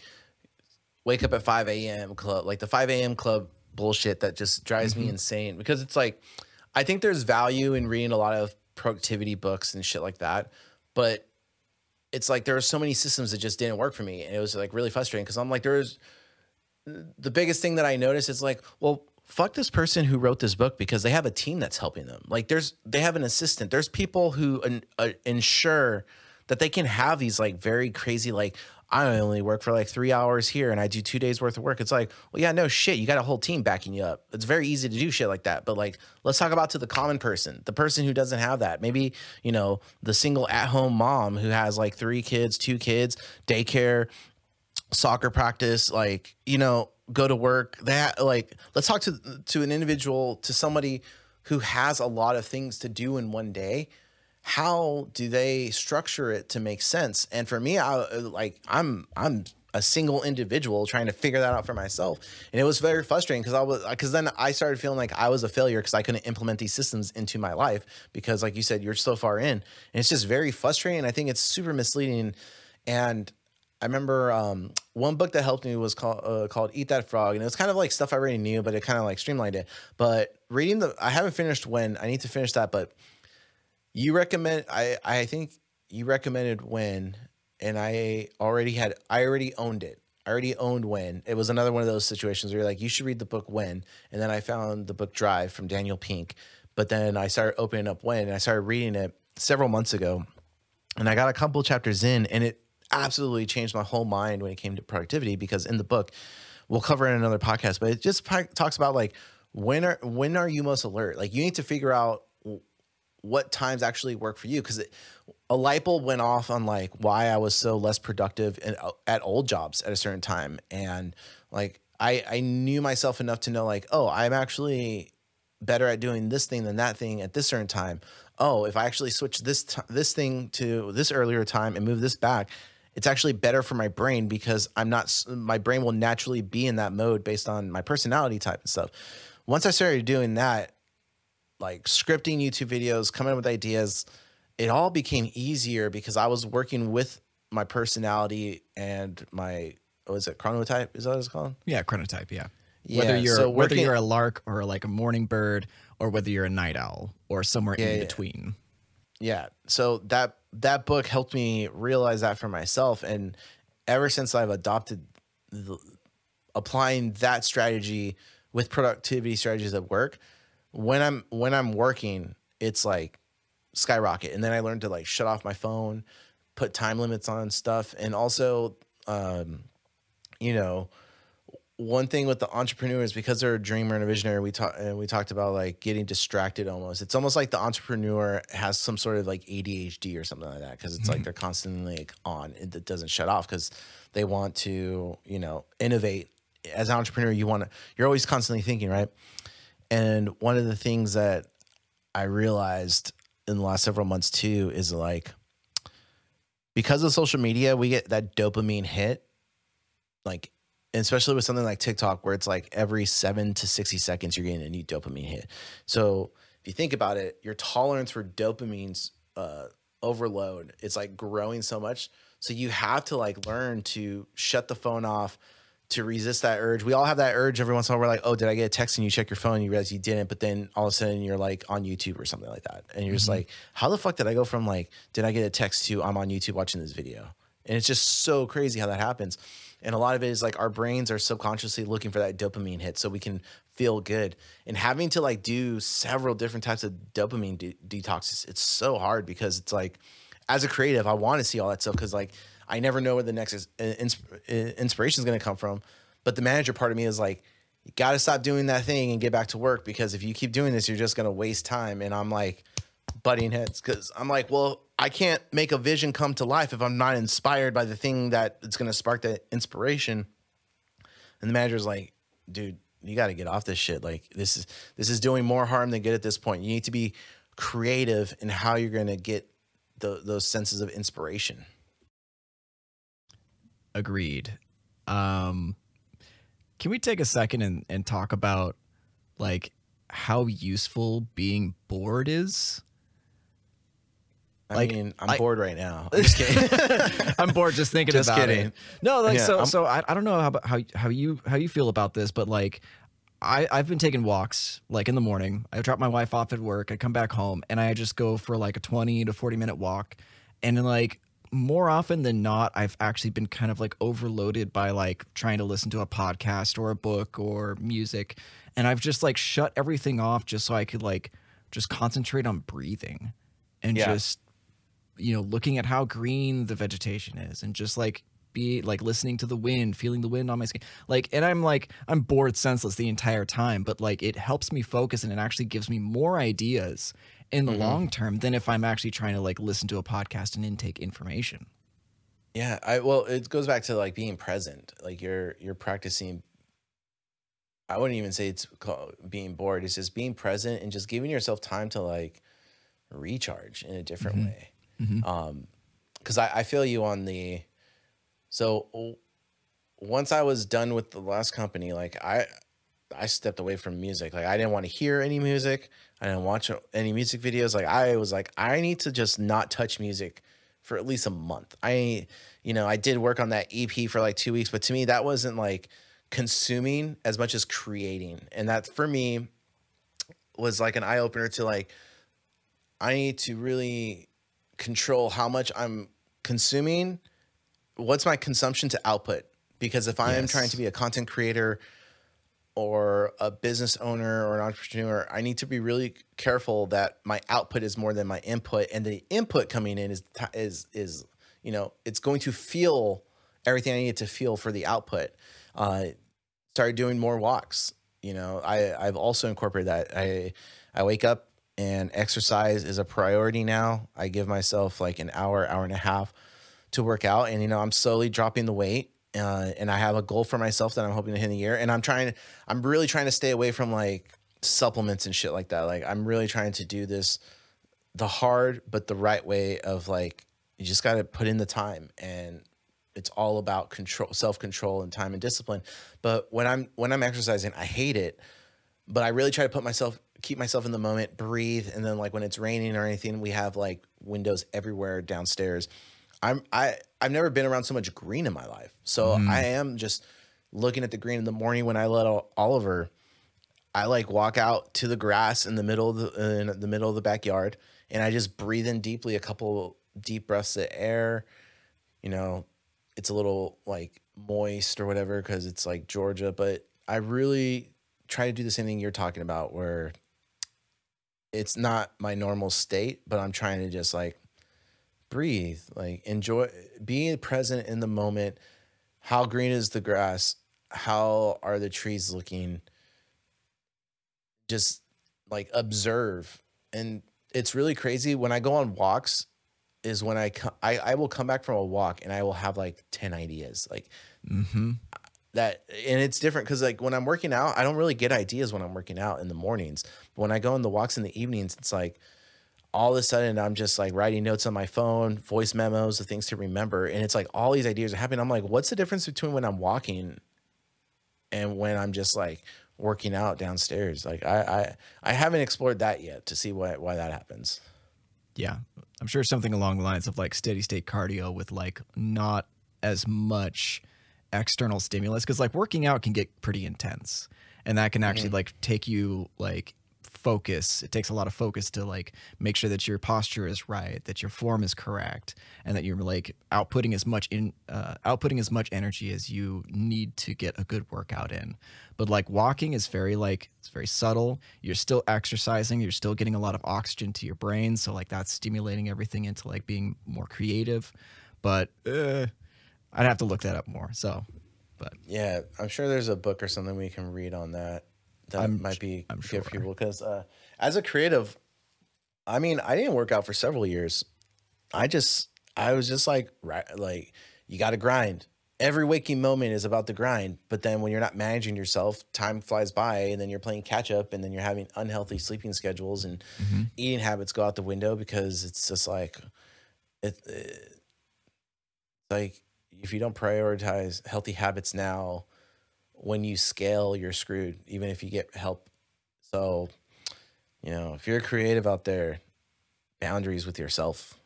S2: wake up at 5 a.m. club like the 5 a.m. club bullshit that just drives mm-hmm. me insane because it's like I think there's value in reading a lot of productivity books and shit like that, but it's like there are so many systems that just didn't work for me and it was like really frustrating because I'm like there's the biggest thing that I notice is like, well, fuck this person who wrote this book because they have a team that's helping them. Like there's they have an assistant. There's people who uh, ensure that they can have these like very crazy like I only work for like three hours here and I do two days worth of work. It's like, well, yeah, no shit. You got a whole team backing you up. It's very easy to do shit like that. But like, let's talk about to the common person, the person who doesn't have that. Maybe, you know, the single at home mom who has like three kids, two kids, daycare, soccer practice, like, you know, go to work. That like let's talk to to an individual, to somebody who has a lot of things to do in one day. How do they structure it to make sense? And for me, I like I'm I'm a single individual trying to figure that out for myself. And it was very frustrating because I was because then I started feeling like I was a failure because I couldn't implement these systems into my life because like you said, you're so far in. And it's just very frustrating. I think it's super misleading. And I remember um, one book that helped me was called uh, called Eat That Frog, and it was kind of like stuff I already knew, but it kind of like streamlined it. But reading the, I haven't finished when I need to finish that, but you recommend, I I think you recommended when, and I already had, I already owned it. I already owned when. It was another one of those situations where you're like, you should read the book when, and then I found the book Drive from Daniel Pink, but then I started opening up when, and I started reading it several months ago, and I got a couple chapters in, and it absolutely changed my whole mind when it came to productivity because in the book we'll cover in another podcast but it just talks about like when are when are you most alert? Like you need to figure out what times actually work for you because a light bulb went off on like why I was so less productive in, uh, at old jobs at a certain time. And like I I knew myself enough to know like oh I'm actually better at doing this thing than that thing at this certain time. Oh if I actually switch this this thing to this earlier time and move this back it's actually better for my brain because I'm not my brain will naturally be in that mode based on my personality type and stuff. Once I started doing that, like scripting YouTube videos, coming up with ideas, it all became easier because I was working with my personality and my was it chronotype? Is that what it's called?
S1: Yeah, chronotype. Yeah. yeah whether you're so working, whether you're a lark or like a morning bird or whether you're a night owl or somewhere yeah, in between.
S2: Yeah. So that that book helped me realize that for myself and ever since I've adopted the, applying that strategy with productivity strategies at work, when I'm when I'm working, it's like skyrocket. And then I learned to like shut off my phone, put time limits on stuff, and also um, you know, one thing with the entrepreneurs because they're a dreamer and a visionary we talked and we talked about like getting distracted almost. It's almost like the entrepreneur has some sort of like adhd or something like that because it's mm-hmm. like they're constantly like on it doesn't shut off because they want to you know innovate. As an entrepreneur you want to you're always constantly thinking right? And one of the things that i realized in the last several months too is like because of social media we get that dopamine hit like especially with something like TikTok, where it's like every seven to 60 seconds, you're getting a new dopamine hit. So if you think about it, your tolerance for dopamine's uh, overload, it's like growing so much. So you have to like learn to shut the phone off to resist that urge. We all have that urge every once in a while. We're like, oh, did I get a text? And you check your phone and you realize you didn't. But then all of a sudden you're like on YouTube or something like that. And you're mm-hmm. just like, how the fuck did I go from like, did I get a text to I'm on YouTube watching this video? And it's just so crazy how that happens. And a lot of it is like our brains are subconsciously looking for that dopamine hit so we can feel good. And having to like do several different types of dopamine de- detoxes, it's so hard because it's like, as a creative, I want to see all that stuff because like I never know where the next is uh, uh, inspiration is going to come from. But the manager part of me is like, you got to stop doing that thing and get back to work because if you keep doing this, you're just going to waste time. And I'm like, butting heads because I'm like, well, I can't make a vision come to life if I'm not inspired by the thing that it's going to spark that inspiration. And the manager's like, dude, you got to get off this shit. Like this is this is doing more harm than good at this point. You need to be creative in how you're going to get the, those senses of inspiration.
S1: Agreed. Um, can we take a second and, and talk about like how useful being bored is?
S2: I like, mean, I'm I, bored right now. I'm (laughs) just
S1: kidding. (laughs) I'm bored just thinking just about kidding. it. No, like yeah, so. I'm, so I, I don't know how how how you how you feel about this, but like I I've been taking walks like in the morning. I drop my wife off at work. I come back home and I just go for like a 20 to 40 minute walk, and like more often than not, I've actually been kind of like overloaded by like trying to listen to a podcast or a book or music, and I've just like shut everything off just so I could like just concentrate on breathing and yeah. just you know, looking at how green the vegetation is and just like be like listening to the wind, feeling the wind on my skin. Like, and I'm like, I'm bored senseless the entire time, but like it helps me focus and it actually gives me more ideas in the mm-hmm. long term than if I'm actually trying to like listen to a podcast and intake information.
S2: Yeah, I well, it goes back to like being present. Like you're you're practicing. I wouldn't even say it's called being bored. It's just being present and just giving yourself time to like recharge in a different
S1: Mhm.
S2: way.
S1: Mhm.
S2: Um, because I, I feel you on the. So once I was done with the last company, like I, I stepped away from music. Like I didn't want to hear any music. I didn't watch any music videos. Like I was like, I need to just not touch music for at least a month. I, you know, I did work on that EP for like two weeks, but to me, that wasn't like consuming as much as creating. And that for me was like an eye opener to like, I need to really control how much I'm consuming. What's my consumption to output? Because if I am trying to be a content creator or a business owner or an entrepreneur, I need to be really careful that my output is more than my input, and the input coming in is is is you know it's going to feel everything I need to feel for the output. Uh, started doing more walks. You know, I I've also incorporated that. I I wake up and exercise is a priority now. I give myself like an hour, hour and a half to work out, and you know I'm slowly dropping the weight. Uh, and I have a goal for myself that I'm hoping to hit in a year. And I'm trying, I'm really trying to stay away from like supplements and shit like that. Like I'm really trying to do this the hard but the right way of like you just got to put in the time and it's all about control self-control and time and discipline but when i'm when i'm exercising i hate it but i really try to put myself keep myself in the moment breathe and then like when it's raining or anything we have like windows everywhere downstairs. I'm i i've never been around so much green in my life. So mm. i am just looking at the green in the morning when i let oliver I like walk out to the grass in the middle of the in the middle of the backyard, and I just breathe in deeply a couple deep breaths of air. You know, it's a little like moist or whatever because it's like Georgia, but I really try to do the same thing you're talking about, where it's not my normal state, but I'm trying to just like breathe, like enjoy being present in the moment. How green is the grass? How are the trees looking? just like observe and it's really crazy when i go on walks is when i co- I, I will come back from a walk and i will have like 10 ideas like
S1: Mm-hmm.
S2: That and it's different because like when i'm working out i don't really get ideas when i'm working out in the mornings. But when i go on the walks in the evenings it's like all of a sudden i'm just like writing notes on my phone voice memos the things to remember and it's like all these ideas are happening. I'm like what's the difference between when i'm walking and when i'm just like working out downstairs? Like i i, I haven't explored that yet to see why why that happens.
S1: Yeah. I'm sure something along the lines of like steady state cardio with like not as much external stimulus because like working out can get pretty intense and that can actually like take you like focus. It takes a lot of focus to like make sure that your posture is right that your form is correct and that you're like outputting as much in uh, outputting as much energy as you need to get a good workout in. But like walking is very like it's very subtle. You're still exercising. You're still getting a lot of oxygen to your brain so like that's stimulating everything into like being more creative. But uh, i'd have to look that up more so but.
S2: Yeah i'm sure there's a book or something we can read on that that
S1: I'm
S2: might be
S1: I'm
S2: good
S1: sure.
S2: for people because uh, as a creative i mean i didn't work out for several years. I just i was just like right like you got to grind. Every waking moment is about the grind but then when you're not managing yourself time flies by and then you're playing catch up and then you're having unhealthy sleeping schedules and eating habits go out the window because it's just like it, it like if you don't prioritize healthy habits now when you scale you're screwed even if you get help. So you know if you're creative out there boundaries with yourself.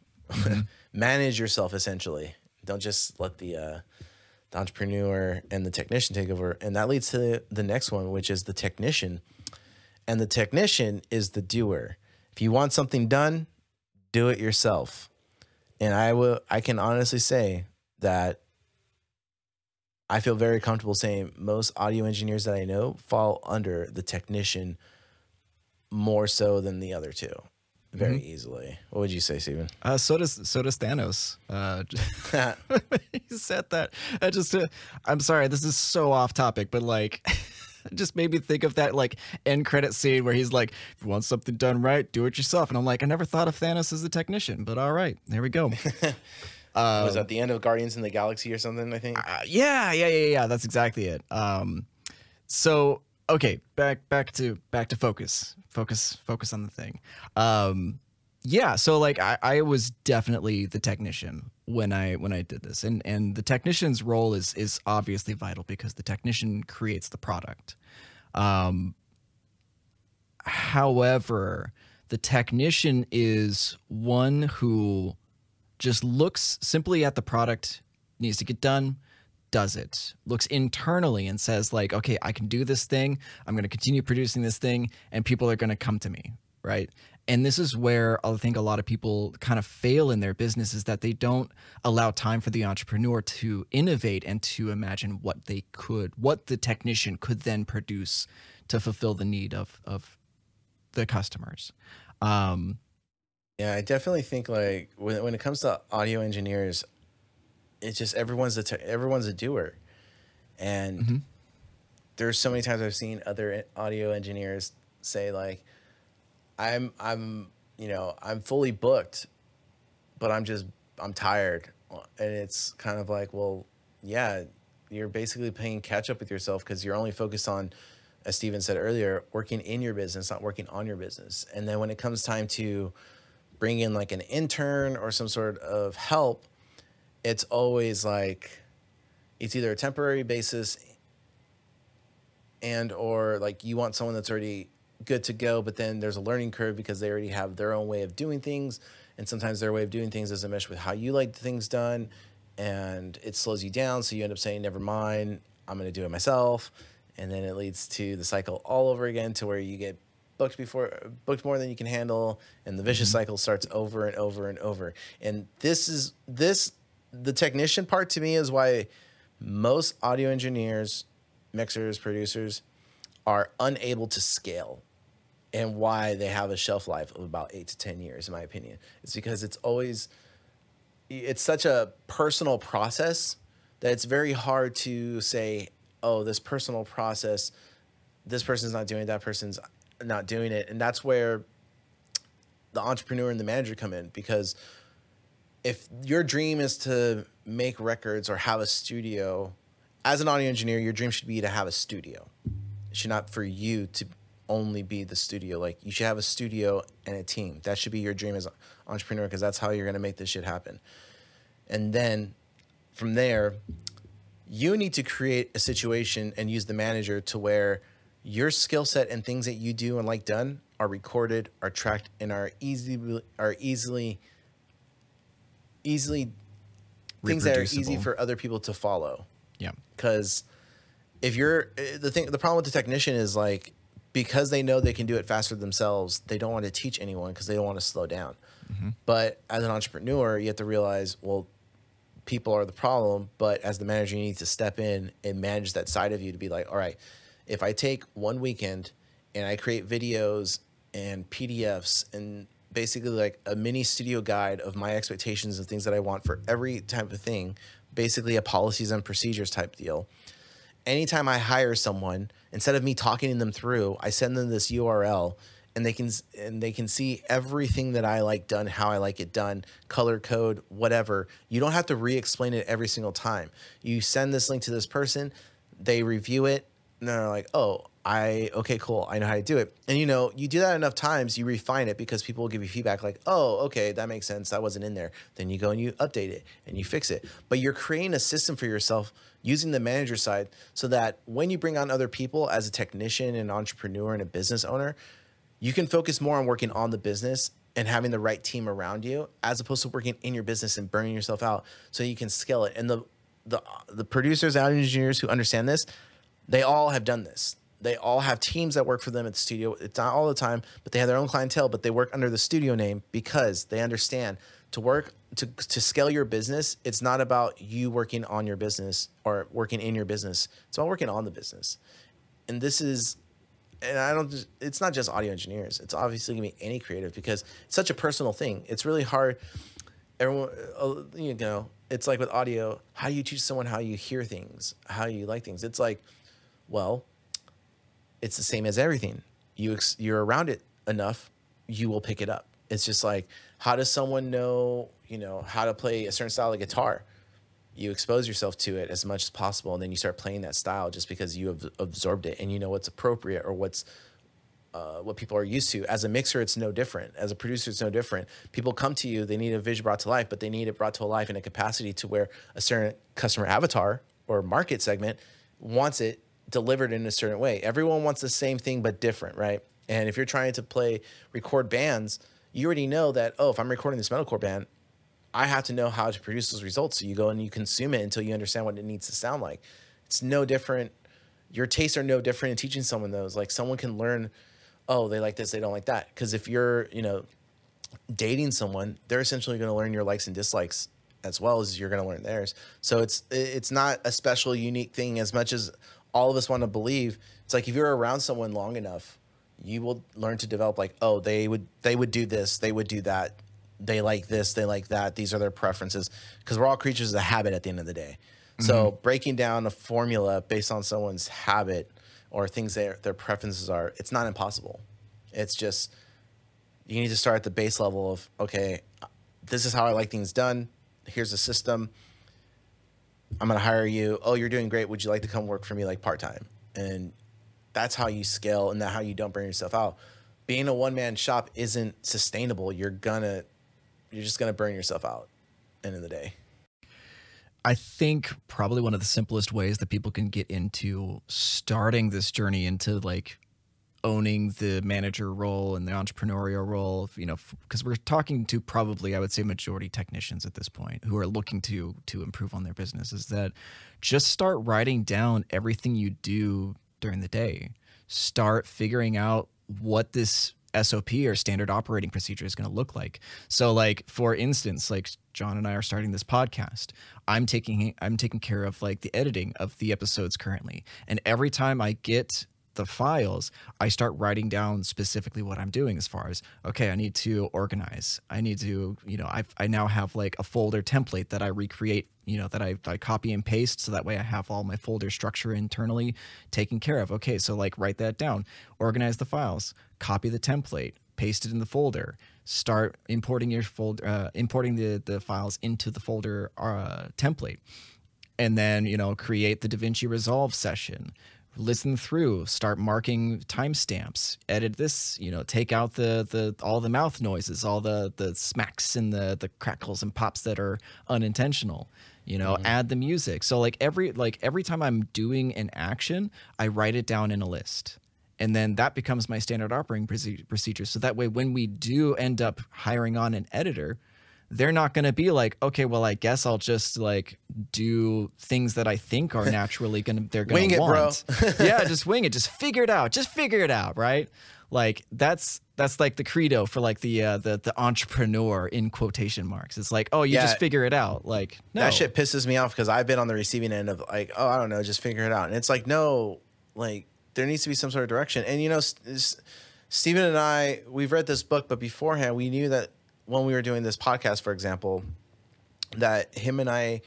S2: (laughs) Manage yourself essentially. Don't just let the uh the entrepreneur and the technician take over. And that leads to the next one which is the technician. And the technician is the doer. If you want something done do it yourself. And i will i can honestly say that I feel very comfortable saying most audio engineers that I know fall under the technician more so than the other two, very easily. What would you say, Steven?
S1: uh, so does so does thanos uh, (laughs) (laughs) he said that. I just, uh, I'm sorry, this is so off topic, but like, (laughs) just made me think of that like end credit scene where he's like, "If you want something done right, do it yourself." And I'm like, I never thought of Thanos as a technician, but all right, there we go. Um,
S2: was at the end of Guardians in the Galaxy or something. I think.
S1: Uh, yeah, yeah, yeah, yeah. That's exactly it. Um, so okay, back back to back to focus, focus, focus on the thing. Um, yeah, so like I, I was definitely the technician when I when I did this, and and the technician's role is is obviously vital because the technician creates the product. Um, however, the technician is one who just looks simply at the product needs to get done does it. Looks internally and says like okay i can do this thing. I'm going to continue producing this thing and people are going to come to me right? And this is where i think a lot of people kind of fail in their business is that they don't allow time for the entrepreneur to innovate and to imagine what they could what the technician could then produce to fulfill the need of of the customers. Um
S2: yeah i definitely think like when, when it comes to audio engineers it's just everyone's a everyone's a doer, and mm-hmm. there's so many times I've seen other audio engineers say like, "I'm I'm you know I'm fully booked, but I'm just I'm tired," and it's kind of like, well, yeah, you're basically playing catch up with yourself because you're only focused on as Steven said earlier, working in your business, not working on your business. And then when it comes time to bring in like an intern or some sort of help, it's always like it's either a temporary basis and or like you want someone that's already good to go but then there's a learning curve because they already have their own way of doing things and sometimes their way of doing things doesn't mesh with how you like things done and it slows you down so you end up saying never mind i'm going to do it myself and then it leads to the cycle all over again to where you get booked before booked more than you can handle and the vicious mm-hmm. cycle starts over and over and over and this is this the technician part to me is why most audio engineers, mixers, producers are unable to scale and why they have a shelf life of about eight to 10 years, in my opinion. It's because it's always, it's such a personal process that it's very hard to say, oh, this personal process, this person's not doing it, that person's not doing it. And that's where the entrepreneur and the manager come in because if your dream is to make records or have a studio, as an audio engineer, your dream should be to have a studio. It should not for you to only be the studio. Like you should have a studio and a team. That should be your dream as an entrepreneur because that's how you're gonna make this shit happen. And then from there, you need to create a situation and use the manager to where your skill set and things that you do and like done are recorded, are tracked, and are easily are easily easily things that are easy for other people to follow.
S1: Yeah.
S2: Because if you're the thing, the problem with the technician is like because they know they can do it faster themselves, they don't want to teach anyone because they don't want to slow down. Mm-hmm. But as an entrepreneur, you have to realize, well, people are the problem. But as the manager, you need to step in and manage that side of you to be like, all right, if I take one weekend and I create videos and PDFs and basically like a mini studio guide of my expectations and things that I want for every type of thing, basically a policies and procedures type deal. Anytime I hire someone, instead of me talking them through, I send them this URL and they can and they can see everything that I like done, how I like it done, color code, whatever. You don't have to re-explain it every single time. You send this link to this person, they review it, and they're like, "Oh, I okay, cool. I know how to do it. And you know, you do that enough times, you refine it because people will give you feedback like, "Oh, okay, that makes sense. That wasn't in there." Then you go and you update it and you fix it. But you're creating a system for yourself using the manager side so that when you bring on other people as a technician, an entrepreneur, and a business owner, you can focus more on working on the business and having the right team around you as opposed to working in your business and burning yourself out so you can scale it. And the the the producers, and engineers who understand this, they all have done this they all have teams that work for them at the studio. It's not all the time, but they have their own clientele, but they work under the studio name because they understand to work to to scale your business, it's not about you working on your business or working in your business. It's about working on the business. And this is and I don't it's not just audio engineers. It's obviously to be any creative because it's such a personal thing. It's really hard everyone uh, you know, it's like with audio, how do you teach someone how you hear things, how you like things? It's like well, it's the same as everything. You ex- you're around it enough, you will pick it up. It's just like How does someone know, you know, how to play a certain style of guitar? You expose yourself to it as much as possible, and then you start playing that style just because you have absorbed it and you know what's appropriate or what's uh, what people are used to. As a mixer, it's no different. As a producer, it's no different. People come to you, they need a vision brought to life, but they need it brought to life in a capacity to where a certain customer avatar or market segment wants it delivered in a certain way. Everyone wants the same thing but different, right? And if you're trying to play record bands, you already know that oh, if I'm recording this metalcore band, I have to know how to produce those results. So you go and you consume it until you understand what it needs to sound like. It's no different. Your tastes are no different in teaching someone those. Like someone can learn oh, they like this, they don't like that. Because if you're, you know, dating someone, they're essentially going to learn your likes and dislikes as well as you're going to learn theirs. So it's it's not a special, unique thing as much as all of us want to believe. It's like if you're around someone long enough, you will learn to develop like, oh, they would they would do this, they would do that, they like this, they like that. These are their preferences because we're all creatures of habit at the end of the day. Mm-hmm. So breaking down a formula based on someone's habit or things their their preferences are, it's not impossible. It's just you need to start at the base level of okay, this is how I like things done. Here's a system. I'm gonna hire you. Oh, you're doing great. Would you like to come work for me like part time? And that's how you scale and that how you don't burn yourself out. Being a one man shop isn't sustainable. You're gonna you're just gonna burn yourself out end of the day.
S1: I think probably one of the simplest ways that people can get into starting this journey into like owning the manager role and the entrepreneurial role, you know, because we're talking to probably I would say majority technicians at this point who are looking to to improve on their business is that just start writing down everything you do during the day. Start figuring out what this SOP or standard operating procedure is going to look like. So like for instance, like John and I are starting this podcast. I'm taking I'm taking care of like the editing of the episodes currently. And every time I get the files, I start writing down specifically what I'm doing as far as okay, I need to organize. I need to, you know, I I now have like a folder template that I recreate, you know, that I, I copy and paste so that way I have all my folder structure internally taken care of. Okay, so like write that down, organize the files, copy the template, paste it in the folder, start importing your folder, uh, importing the the files into the folder uh, template, and then you know create the DaVinci Resolve session. Listen through, start marking timestamps, edit this, you know, take out the the all the mouth noises, all the the smacks and the the crackles and pops that are unintentional you know mm-hmm. add the music. So like every like every time i'm doing an action i write it down in a list. And then that becomes my standard operating procedure. So that way when we do end up hiring on an editor they're not going to be like okay well i guess i'll just like do things that i think are (laughs) naturally going to they're going to want it, bro. (laughs) yeah just wing it just figure it out just figure it out right like that's that's like the credo for like the uh, the the entrepreneur in quotation marks. It's like, oh, you yeah, just figure it out. Like no.
S2: that shit pisses me off because I've been on the receiving end of like, oh, I don't know, just figure it out. And it's like, no, like there needs to be some sort of direction. And you know, Steven and I, we've read this book, but beforehand, we knew that when we were doing this podcast, for example, that him and I,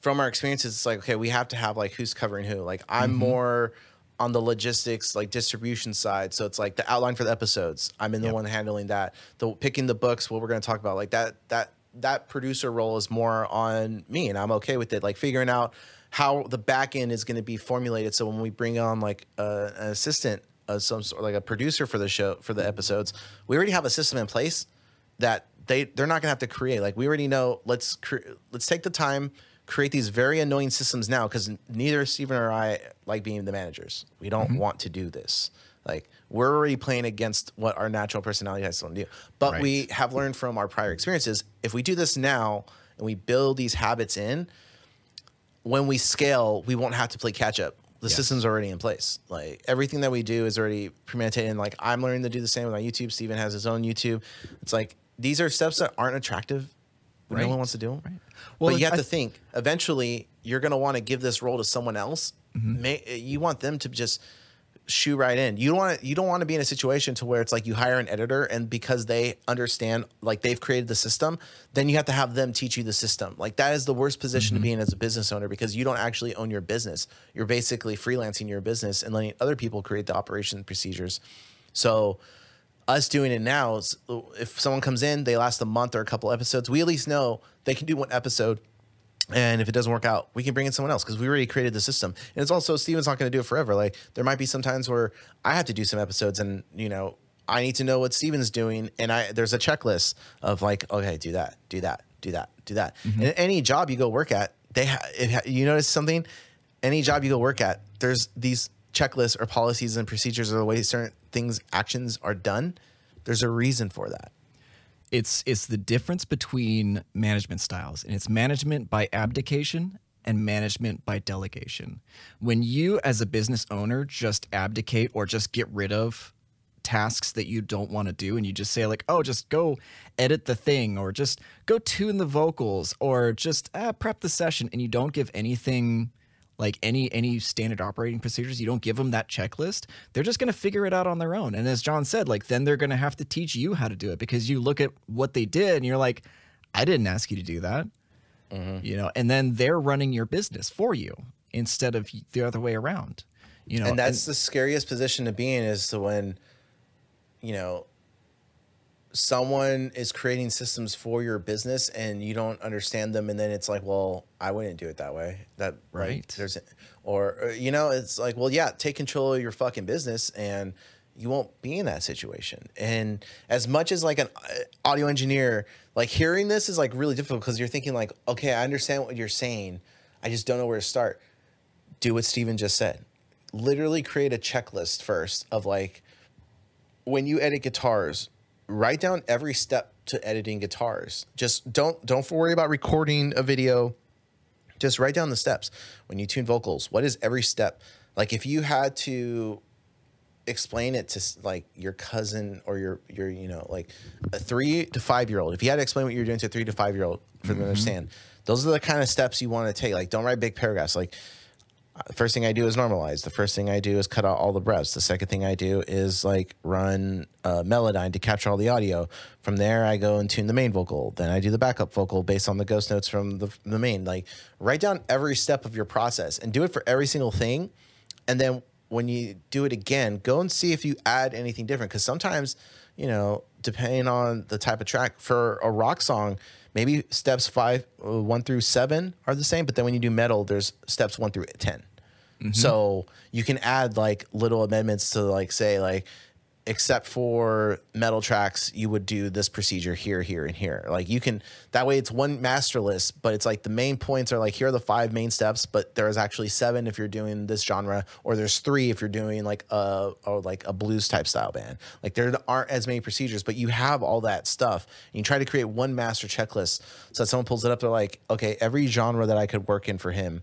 S2: from our experiences, it's like, okay, we have to have like who's covering who. Like I'm mm-hmm. more on the logistics, like distribution side. So it's like the outline for the episodes. I'm in the yep. one handling that. The picking the books, what we're going to talk about, like that that that producer role is more on me, and I'm okay with it. Like figuring out how the back end is going to be formulated. So when we bring on like uh, an assistant, uh, some sort like a producer for the show for the episodes, we already have a system in place that they they're not going to have to create. Like we already know. Let's cre- let's take the time create these very annoying systems now because neither Steven or I like being the managers. We don't mm-hmm. want to do this. Like we're already playing against what our natural personality has to do. But right. we have learned from our prior experiences. If we do this now and we build these habits in, when we scale, we won't have to play catch up. The yes. system's already in place. Like everything that we do is already premeditated. And like I'm learning to do the same with my YouTube. Steven has his own YouTube. It's like these are steps that aren't attractive. Right. No one wants to do them. Right. Well, but you have I, to think eventually you're going to want to give this role to someone else. Mm-hmm. May, you want them to just shoe right in. You don't want to, you don't want to be in a situation to where it's like you hire an editor and because they understand like they've created the system, then you have to have them teach you the system. Like that is the worst position mm-hmm. to be in as a business owner because you don't actually own your business. You're basically freelancing your business and letting other people create the operation procedures. So us doing it now, is, if someone comes in, they last a month or a couple episodes, we at least know they can do one episode. And if it doesn't work out, we can bring in someone else because we already created the system. And it's also Steven's not going to do it forever. Like there might be some times where I have to do some episodes, and you know I need to know what Steven's doing, and I there's a checklist of like, okay, do that, do that, do that, do that.
S1: Mm-hmm.
S2: And any job you go work at, they ha- ha- you notice something. Any job you go work at, there's these checklists or policies and procedures or the way certain things actions are done. There's a reason for that.
S1: it's it's the difference between management styles and it's management by abdication and management by delegation when you as a business owner just abdicate or just get rid of tasks that you don't want to do and you just say like oh just go edit the thing or just go tune the vocals or just uh, prep the session and you don't give anything like any any standard operating procedures you don't give them that checklist they're just going to figure it out on their own. And as john said like then they're going to have to teach you how to do it because you look at what they did and you're like i didn't ask you to do that. Mm-hmm. You know and then they're running your business for you instead of the other way around you know
S2: and that's the scariest position to be in is to when you know someone is creating systems for your business and you don't understand them and then it's like well i wouldn't do it that way. That like,
S1: Right.
S2: there's or, or you know it's like well yeah take control of your fucking business and you won't be in that situation. And as much as like an uh, audio engineer like hearing this is like really difficult because you're thinking like okay i understand what you're saying. I just don't know where to start. Do what steven just said. Literally create a checklist first of like when you edit guitars, write down every step to editing guitars. Just don't don't worry about recording a video. Just write down the steps. When you tune vocals, what is every step? Like if you had to explain it to like your cousin or your your you know like a 3 to 5 year old. If you had to explain what you're doing to a 3 to 5 year old for them to mm-hmm. understand. Those are the kind of steps you want to take. Like don't write big paragraphs like the first thing I do is normalize. The first thing I do is cut out all the breaths. The second thing I do is like run uh, Melodyne to capture all the audio. From there, I go and tune the main vocal. Then I do the backup vocal based on the ghost notes from the, the main. Like write down every step of your process and do it for every single thing. And then when you do it again, go and see if you add anything different. Because sometimes, you know, depending on the type of track for a rock song, maybe steps five, uh, one through seven are the same. But then when you do metal, there's steps one through 10. Mm-hmm. So you can add like little amendments to like say like except for metal tracks you would do this procedure here here and here. Like you can that way it's one master list but it's like the main points are like here are the five main steps but there's actually seven if you're doing this genre or there's three if you're doing like a or like a blues type style band. Like there aren't as many procedures but you have all that stuff. And you try to create one master checklist so that someone pulls it up they're like okay every genre that i could work in for him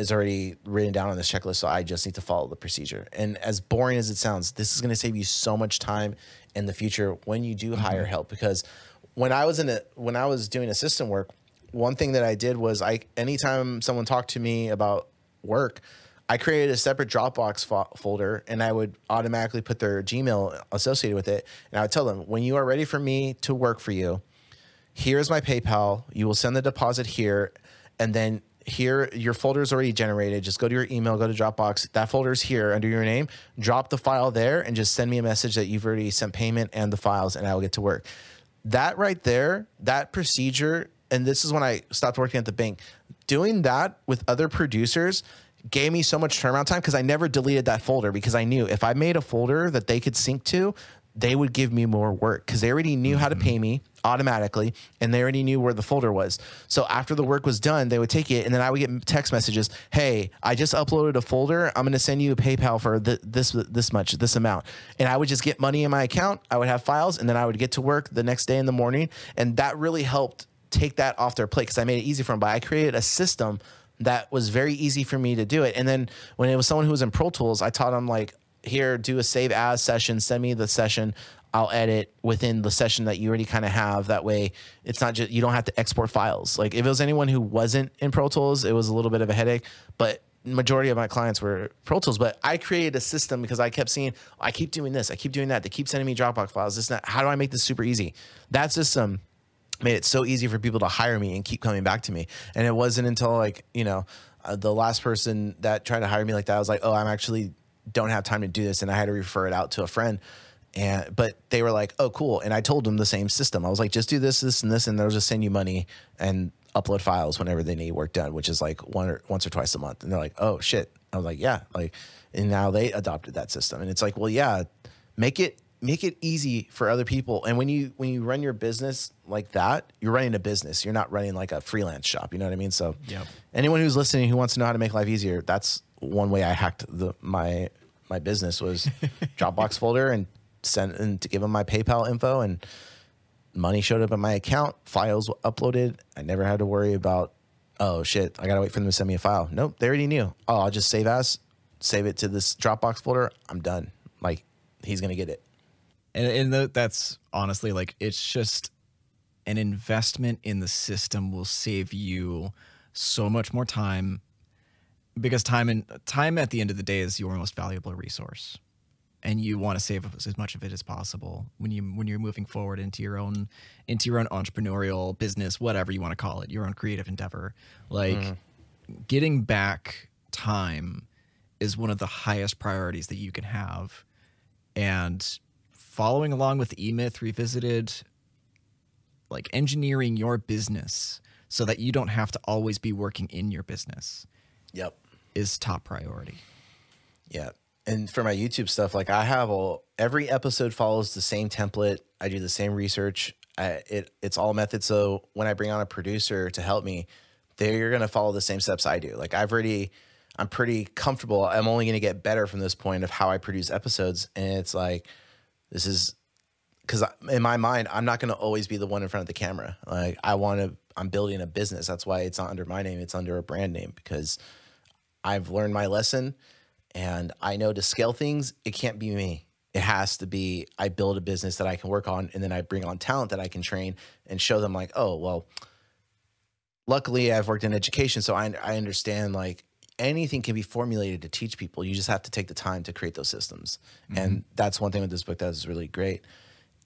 S2: is already written down on this checklist, so I just need to follow the procedure. And as boring as it sounds, this is going to save you so much time in the future when you do mm-hmm. hire help. Because when I was in a when I was doing assistant work, one thing that I did was I anytime someone talked to me about work, I created a separate Dropbox fo- folder and I would automatically put their Gmail associated with it, and I would tell them when you are ready for me to work for you, here's my PayPal. You will send the deposit here, and then here your folder is already generated. Just go to your email, go to Dropbox. That folder is here under your name. Drop the file there, and just send me a message that you've already sent payment and the files, and I will get to work. That right there, that procedure, and this is when I stopped working at the bank. Doing that with other producers gave me so much turnaround time because I never deleted that folder because I knew if I made a folder that they could sync to, they would give me more work because they already knew how to pay mm-hmm. me automatically and they already knew where the folder was. So after the work was done, they would take it and then I would get text messages, "Hey, I just uploaded a folder. I'm going to send you a PayPal for th- this this much, this amount." And I would just get money in my account. I would have files and then I would get to work the next day in the morning, and that really helped take that off their plate because I made it easy for them. But I created a system that was very easy for me to do it. And then when it was someone who was in Pro Tools, I taught them like, here, do a save as session, send me the session. I'll edit within the session that you already kind of have. That way, it's not just you don't have to export files. Like if it was anyone who wasn't in Pro Tools, it was a little bit of a headache. But majority of my clients were Pro Tools. But I created a system because I kept seeing I keep doing this, I keep doing that. They keep sending me Dropbox files. This, that. How do I make this super easy? That system made it so easy for people to hire me and keep coming back to me. And it wasn't until like, you know, uh, the last person that tried to hire me like that, I was like, oh, I'm actually don't have time to do this. And I had to refer it out to a friend. And but they were like, "Oh, cool." And I told them the same system. I was like, "Just do this, this, and this, and they'll just send you money and upload files whenever they need work done, which is like one or once or twice a month." And they're like, "Oh shit." I was like, "Yeah." Like, and now they adopted that system, and it's like, well, yeah, make it make it easy for other people. And when you when you run your business like that, you're running a business. You're not running like a freelance shop. You know what I mean? So,
S1: Yep.
S2: anyone who's listening who wants to know how to make life easier, that's one way I hacked the my my business was (laughs) Dropbox folder and sent and to give them my PayPal info and money showed up in my account, files were uploaded. I never had to worry about oh shit, I gotta wait for them to send me a file. Nope, they already knew. Oh, I'll just save as, save it to this Dropbox folder. I'm done. Like he's gonna get it.
S1: and, and the, that's honestly like it's just an investment in the system will save you so much more time because time and time at the end of the day is your most valuable resource. And you want to save as much of it as possible when you when you're moving forward into your own into your own entrepreneurial business whatever you want to call it your own creative endeavor. Like mm-hmm. getting back time is one of the highest priorities that you can have. And following along with E-Myth Revisited, like engineering your business so that you don't have to always be working in your business.
S2: Yep.
S1: Is top priority.
S2: Yeah. And for my YouTube stuff, like I have all every episode follows the same template. I do the same research. I, it it's all method. So when I bring on a producer to help me, they're gonna follow the same steps I do. Like I've already, I'm pretty comfortable. I'm only gonna get better from this point of how I produce episodes. And it's like, this is because in my mind, I'm not gonna always be the one in front of the camera. Like I want to. I'm building a business. That's why it's not under my name. It's under a brand name because I've learned my lesson and I know to scale things, it can't be me. It has to be I build a business that I can work on and then I bring on talent that I can train and show them like, oh, well, luckily I've worked in education. So I, I understand like anything can be formulated to teach people. You just have to take the time to create those systems. And mm-hmm. that's one thing with this book that is really great.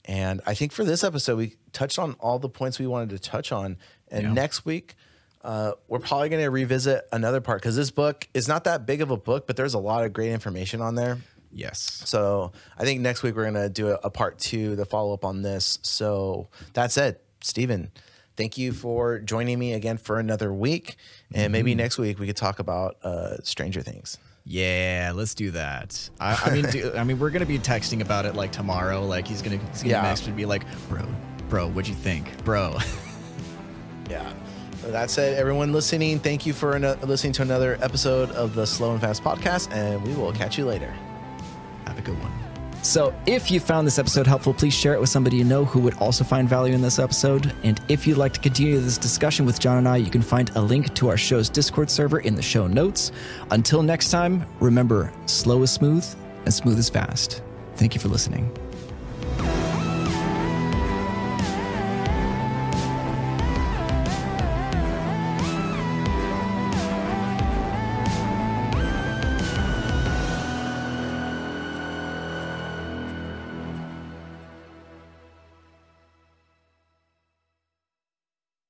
S2: And I think for this episode, we touched on all the points we wanted to touch on. And
S1: Yeah.
S2: next week, uh, we're probably going to revisit another part because this book is not that big of a book, but there's a lot of great information on there.
S1: Yes.
S2: So I think next week we're going to do a, a part two, the follow up on this. So that's it. Steven. thank you for joining me again for another week. And maybe next week we could talk about uh, Stranger Things.
S1: Yeah, let's do that. I, I mean, do, I mean, we're gonna be texting about it like tomorrow. Like he's gonna, he's gonna
S2: Yeah.
S1: message and be like, "Bro, bro, what'd you think, bro?" (laughs)
S2: Yeah. So said. Everyone listening, thank you for ano- listening to another episode of the Slow and Fast podcast, and we will catch you later.
S1: Have a good one. So, if you found this episode helpful, please share it with somebody you know who would also find value in this episode. And if you'd like to continue this discussion with John and I, you can find a link to our show's Discord server in the show notes. Until next time, remember slow is smooth and smooth is fast. Thank you for listening.